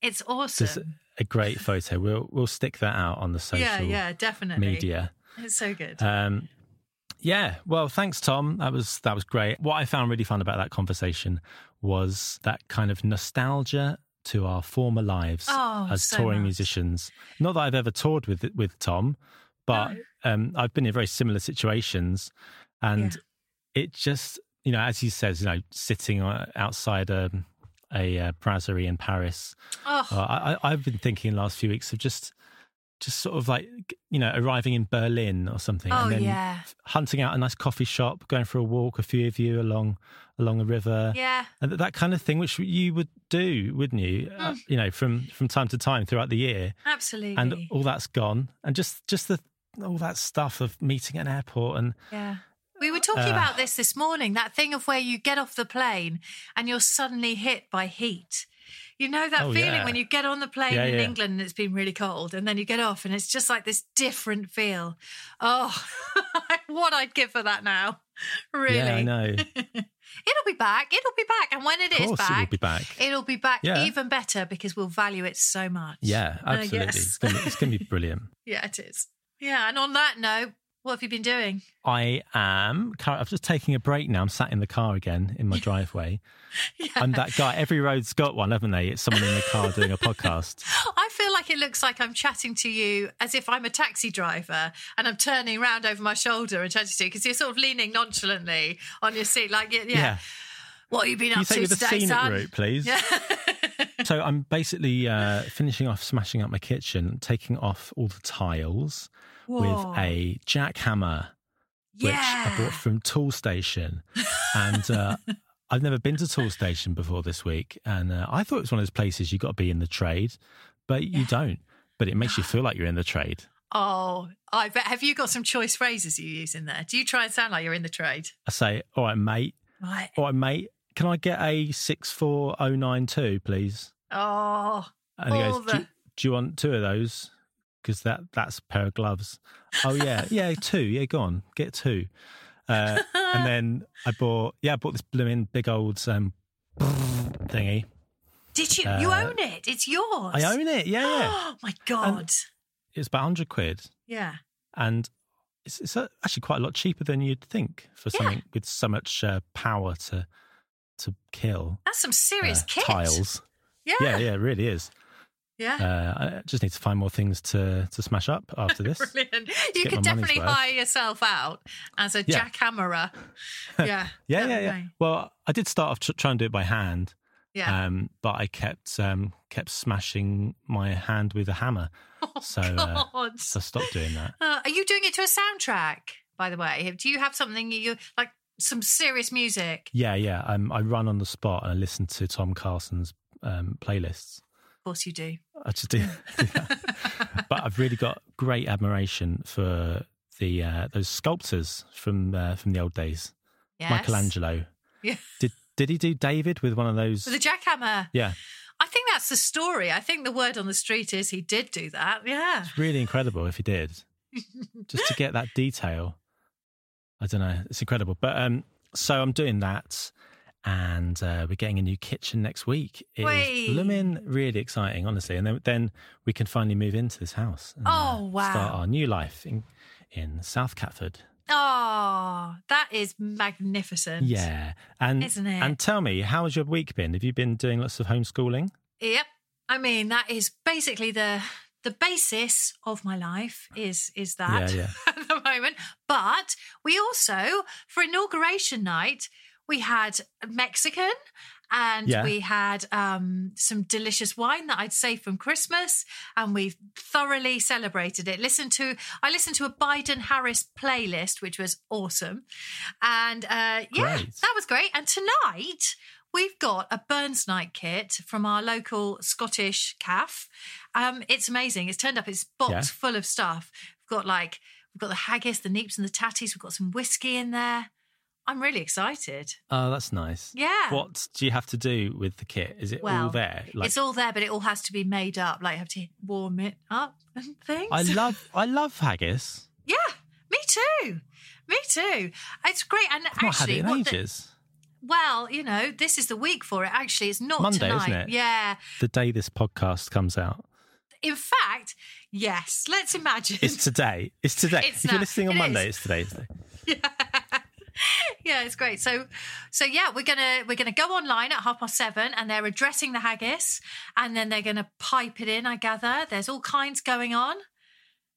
Speaker 2: It's awesome.
Speaker 1: Just a great photo. We'll we'll stick that out on the social
Speaker 2: yeah, yeah, definitely.
Speaker 1: media.
Speaker 2: It's so good.
Speaker 1: Um, Yeah, well, thanks, Tom. That was that was great. What I found really fun about that conversation was that kind of nostalgia to our former lives
Speaker 2: Oh,
Speaker 1: as
Speaker 2: so
Speaker 1: touring
Speaker 2: much.
Speaker 1: musicians. Not that I've ever toured with with Tom, but um, I've been in very similar situations, and it just you know, as he says, you know, sitting uh, outside a a uh, brasserie in Paris.
Speaker 2: Oh,
Speaker 1: Uh, I, I've been thinking the last few weeks of just just sort of like you know arriving in Berlin or something,
Speaker 2: oh
Speaker 1: and then
Speaker 2: yeah.
Speaker 1: hunting out a nice coffee shop, going for a walk, a few of you along along a river,
Speaker 2: Yeah.
Speaker 1: and that kind of thing, which you would do, wouldn't you? Uh, you know, from from time to time throughout the year,
Speaker 2: Absolutely.
Speaker 1: and all that's gone, and just just the all that stuff of meeting at an airport and
Speaker 2: Yeah. We were talking
Speaker 1: Uh,
Speaker 2: about this this morning that thing of where you get off the plane and you're suddenly hit by heat. You know that
Speaker 1: Oh,
Speaker 2: feeling
Speaker 1: yeah.
Speaker 2: when you get on the plane
Speaker 1: Yeah,
Speaker 2: in
Speaker 1: yeah.
Speaker 2: England and it's been really cold and then you get off and it's just like this different feel. Oh, what I'd give for that now. Really.
Speaker 1: yeah, I know.
Speaker 2: It'll be back. It'll be back. And when it is back,
Speaker 1: it will be back.
Speaker 2: it'll be back
Speaker 1: Yeah.
Speaker 2: even better because we'll value it so much.
Speaker 1: Yeah,
Speaker 2: Uh,
Speaker 1: absolutely.
Speaker 2: yes.
Speaker 1: It's going to it's going to be brilliant.
Speaker 2: Yeah, it is. Yeah. And on that note, what have you been doing?
Speaker 1: I am. I'm just taking a break now. I'm sat in the car again in my driveway. I'm that guy. Every road's got one, haven't they? It's someone in the car doing a podcast.
Speaker 2: I feel like it looks like I'm chatting to you as if I'm a taxi driver and I'm turning around over my shoulder and chatting to you because you're sort of leaning nonchalantly on your seat, like, yeah, yeah. what have you been
Speaker 1: Can you
Speaker 2: up
Speaker 1: take
Speaker 2: to today, son?
Speaker 1: route, please? so I'm basically uh, finishing off smashing up my kitchen, taking off all the tiles
Speaker 2: Whoa.
Speaker 1: with a jackhammer, which I bought from Toolstation. And uh, I've never been to Toolstation before this week. And uh, I thought it was one of those places you've got to be in the trade, but you don't. But it makes you feel like you're in the trade.
Speaker 2: Oh, I bet. Have you got some choice phrases you use in there? Do you try and sound like you're in the trade?
Speaker 1: I say, all right, mate.
Speaker 2: Right.
Speaker 1: All right, mate. Can I get a 64092, please?
Speaker 2: Oh,
Speaker 1: And he goes, do,
Speaker 2: the-
Speaker 1: do you want two of those? Because that, that's a pair of gloves. Oh, yeah. Yeah, two. Yeah, go on. Get two. Uh, and then I bought, yeah, I bought this blooming big old um, thingy.
Speaker 2: did you? you
Speaker 1: Uh,
Speaker 2: own it. It's yours.
Speaker 1: I own it. Yeah, yeah.
Speaker 2: Oh, my God.
Speaker 1: It's about 100 quid.
Speaker 2: yeah.
Speaker 1: And it's, it's actually quite a lot cheaper than you'd think for
Speaker 2: Yeah.
Speaker 1: something with so much uh, power to to kill
Speaker 2: That's some serious
Speaker 1: uh,
Speaker 2: kit.
Speaker 1: tiles.
Speaker 2: Yeah.
Speaker 1: Yeah, yeah, it really is.
Speaker 2: Yeah.
Speaker 1: Uh, I just need to find more things to to smash up after this.
Speaker 2: Brilliant. You could definitely hire yourself out as a
Speaker 1: Yeah.
Speaker 2: jackhammerer. Yeah.
Speaker 1: Yeah, yeah, yeah. Well, I did start off tr- trying to do it by hand,
Speaker 2: Yeah.
Speaker 1: um, but I kept um, kept smashing my hand with a hammer, so uh,
Speaker 2: Oh,
Speaker 1: so I stopped doing that.
Speaker 2: Uh, are you doing it to a soundtrack, by the way? Do you have something you like some serious music?
Speaker 1: Yeah, yeah. Um, I run on the spot and I listen to Tom Carson's um, playlists.
Speaker 2: Of course you do.
Speaker 1: I just do. but I've really got great admiration for the uh, those sculptors from uh, from the old days.
Speaker 2: Yes.
Speaker 1: Michelangelo.
Speaker 2: Yeah.
Speaker 1: Did did he do David with one of those?
Speaker 2: With a jackhammer.
Speaker 1: yeah,
Speaker 2: I think that's the story. I think the word on the street is he did do that. Yeah.
Speaker 1: it's really incredible if he did. Just to get that detail, I don't know. It's incredible. But um, so I'm doing that, and uh, we're getting a new kitchen next week. It
Speaker 2: Whey.
Speaker 1: is blooming really exciting, honestly. And then then we can finally move into this house. And, uh,
Speaker 2: Oh, wow.
Speaker 1: Start our new life in in South Catford.
Speaker 2: Oh, that is magnificent.
Speaker 1: Yeah, and
Speaker 2: Isn't it?
Speaker 1: And tell me, how has your week been? Have you been doing lots of homeschooling?
Speaker 2: Yep. I mean, that is basically the the basis of my life is is that
Speaker 1: Yeah,
Speaker 2: moment. But we also, for inauguration night, we had Mexican and
Speaker 1: Yeah.
Speaker 2: we had um, some delicious wine that I'd saved from Christmas, and we thoroughly celebrated it. Listened to I listened to a Biden Harris playlist, which was awesome, and uh, yeah,
Speaker 1: Great.
Speaker 2: that was great. And tonight we've got a Burns Night kit from our local Scottish calf. Um, it's amazing. It's turned up. It's boxed
Speaker 1: Yeah.
Speaker 2: full of stuff. We've got like we've got the haggis, the neeps, and the tatties. We've got some whiskey in there. I'm really excited.
Speaker 1: Oh, that's nice.
Speaker 2: Yeah.
Speaker 1: What do you have to do with the kit? Is it
Speaker 2: Well,
Speaker 1: all there?
Speaker 2: it's all there, but it all has to be made up. Like you have to warm it up and things.
Speaker 1: I love I love haggis.
Speaker 2: yeah, me too. Me too. It's great. And
Speaker 1: I've not had
Speaker 2: actually,
Speaker 1: it in
Speaker 2: what the-
Speaker 1: ages.
Speaker 2: well, you know, this is the week for it. Actually, it's not
Speaker 1: Monday,
Speaker 2: tonight.
Speaker 1: isn't it?
Speaker 2: Yeah.
Speaker 1: The day this podcast comes out.
Speaker 2: In fact, yes. Let's imagine.
Speaker 1: It's today. It's today.
Speaker 2: It's
Speaker 1: if you're listening on
Speaker 2: It
Speaker 1: Monday,
Speaker 2: is.
Speaker 1: it's today. It's today.
Speaker 2: yeah. Yeah, it's great. So, so yeah, we're gonna we're gonna go online at half past seven, and they're addressing the haggis, and then they're gonna pipe it in. I gather there's all kinds going on.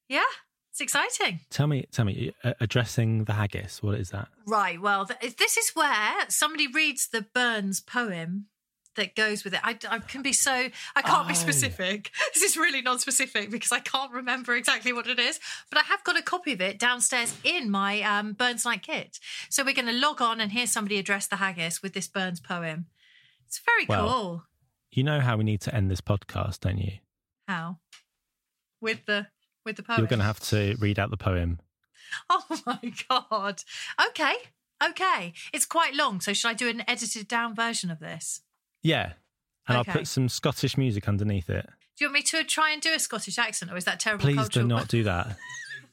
Speaker 2: Yeah, it's exciting.
Speaker 1: Tell me, tell me, uh, addressing the haggis. What is that?
Speaker 2: Right. Well, th- this is where somebody reads the Burns poem that goes with it. I, I can be so I can't be
Speaker 1: Oh.
Speaker 2: specific. This is really non-specific because I can't remember exactly what it is. But I have got a copy of it downstairs in my um, Burns Night kit. So we're going to log on and hear somebody address the haggis with this Burns poem. It's very
Speaker 1: Well-
Speaker 2: cool.
Speaker 1: You know how we need to end this podcast, don't you?
Speaker 2: How with the with the poem?
Speaker 1: You're going to have to read out the poem.
Speaker 2: Oh my god. Okay. Okay. It's quite long. So should I do an edited down version of this?
Speaker 1: Yeah. And
Speaker 2: Okay.
Speaker 1: I'll put some Scottish music underneath it.
Speaker 2: Do you want me to try and do a Scottish accent, or is that terrible?
Speaker 1: Please
Speaker 2: cultural?
Speaker 1: do not do that.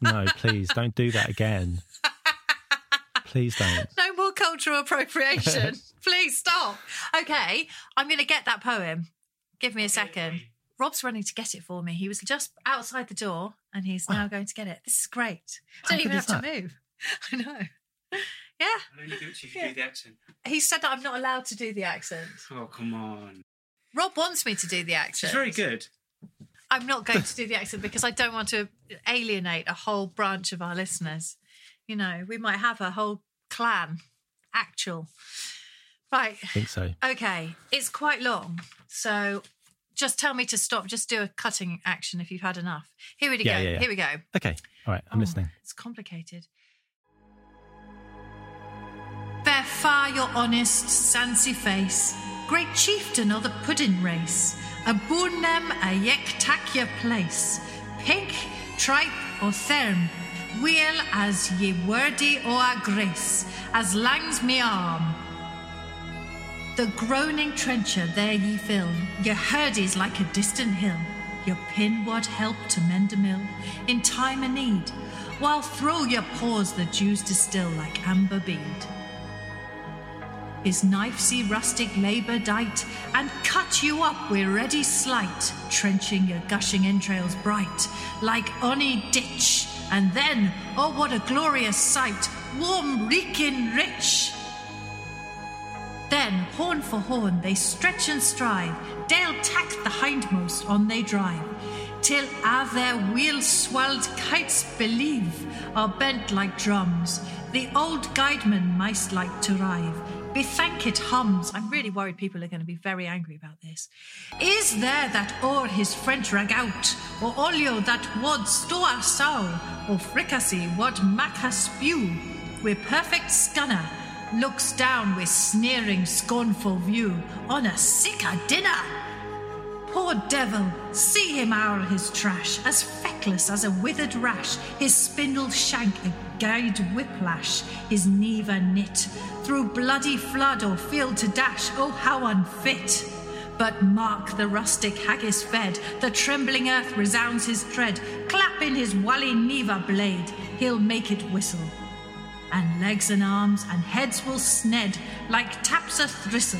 Speaker 1: No, please don't do that again. Please don't.
Speaker 2: no more cultural appropriation. Please stop. Okay, I'm going to get that poem. Give me a second. Rob's running to get it for me. He was just outside the door, and he's now going to get it. This is great.
Speaker 1: How
Speaker 2: Don't even have
Speaker 1: is
Speaker 2: to move. I know. Yeah,
Speaker 4: I'll only do it if you
Speaker 2: Yeah.
Speaker 4: do the accent.
Speaker 2: he said that I'm not allowed to do the accent.
Speaker 4: Oh, come on.
Speaker 2: Rob wants me to do the accent.
Speaker 4: It's very good.
Speaker 2: I'm not going to do the accent because I don't want to alienate a whole branch of our listeners. You know, we might have a whole clan, actual. Right.
Speaker 1: I think so.
Speaker 2: Okay. It's quite long. So just tell me to stop. Just do a cutting action if you've had enough. Here we
Speaker 1: Yeah,
Speaker 2: go.
Speaker 1: yeah, yeah.
Speaker 2: Here we go.
Speaker 1: Okay. All right. I'm
Speaker 2: Oh,
Speaker 1: listening.
Speaker 2: It's complicated. Far your honest, sancy face, great chieftain of the puddin race, aboon them a yek tak place, pink, tripe, or therm, weel as ye wordy o a grace, as langs me arm. The groaning trencher there ye fill, your herdies like a distant hill, your pin wad help to mend a mill, in time o' need, while through your paws the dews distill like amber bead. His knife see rustic labour dight, and cut you up wi' ready slight, trenching your gushing entrails bright, like ony ditch, and then, oh what a glorious sight, warm reeking rich! Then, horn for horn, they stretch and strive. They'll tack the hindmost on they drive, till a their wheel swelled kites believe are bent like drums. The old guideman might like to rive. Bethank it hums. I'm really worried people are going to be very angry about this. Is there that o'er his French ragout, or olio that wad stow a sow, or fricassee wad a spew, with perfect scunner, looks down with sneering, scornful view on a sicker dinner. Poor devil, see him hour his trash, as feckless as a withered rash, his spindle shank a guide whiplash, is never knit, through bloody flood or field to dash, oh how unfit! But mark the rustic haggis fed, the trembling earth resounds his tread, clap in his wally neva blade, he'll make it whistle. And legs and arms and heads will sned like taps o' thistle.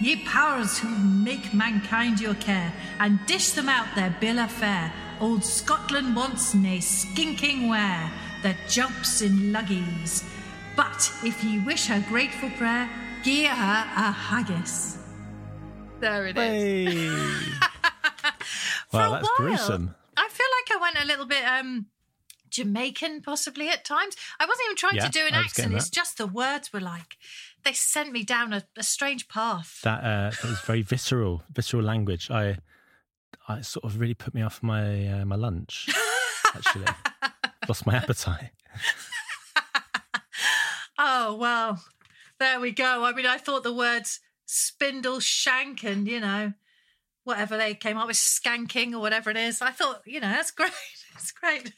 Speaker 2: Ye powers who make mankind your care and dish them out their bill of fare, old Scotland wants nae skinking ware that jumps in luggies. But if ye wish her grateful prayer, gie her a haggis. There it is.
Speaker 1: Hey.
Speaker 2: For
Speaker 1: wow, that's
Speaker 2: while,
Speaker 1: gruesome.
Speaker 2: I feel like I went a little bit um Jamaican possibly at times. I wasn't even trying
Speaker 1: Yeah,
Speaker 2: to do an
Speaker 1: I was getting
Speaker 2: accent. It's just the words were like they sent me down a, a strange path.
Speaker 1: That uh, that was very visceral, visceral language. I, I sort of really put me off my uh, my lunch. Actually, lost my appetite.
Speaker 2: Oh well, there we go. I mean, I thought the words spindle shank and you know whatever they came up with skanking or whatever it is. I thought you know that's great. It's great.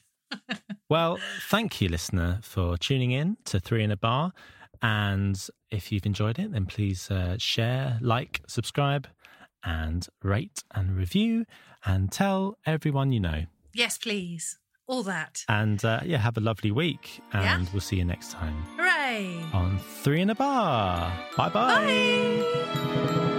Speaker 1: Well, thank you, listener, for tuning in to Three in a Bar. And if you've enjoyed it, then please uh, share, like, subscribe, and rate and review, and tell everyone you know.
Speaker 2: Yes, please. All that.
Speaker 1: And uh, yeah, have a lovely week, and
Speaker 2: Yeah.
Speaker 1: we'll see you next time
Speaker 2: Hooray!
Speaker 1: on Three in a Bar. Bye bye.
Speaker 2: Bye.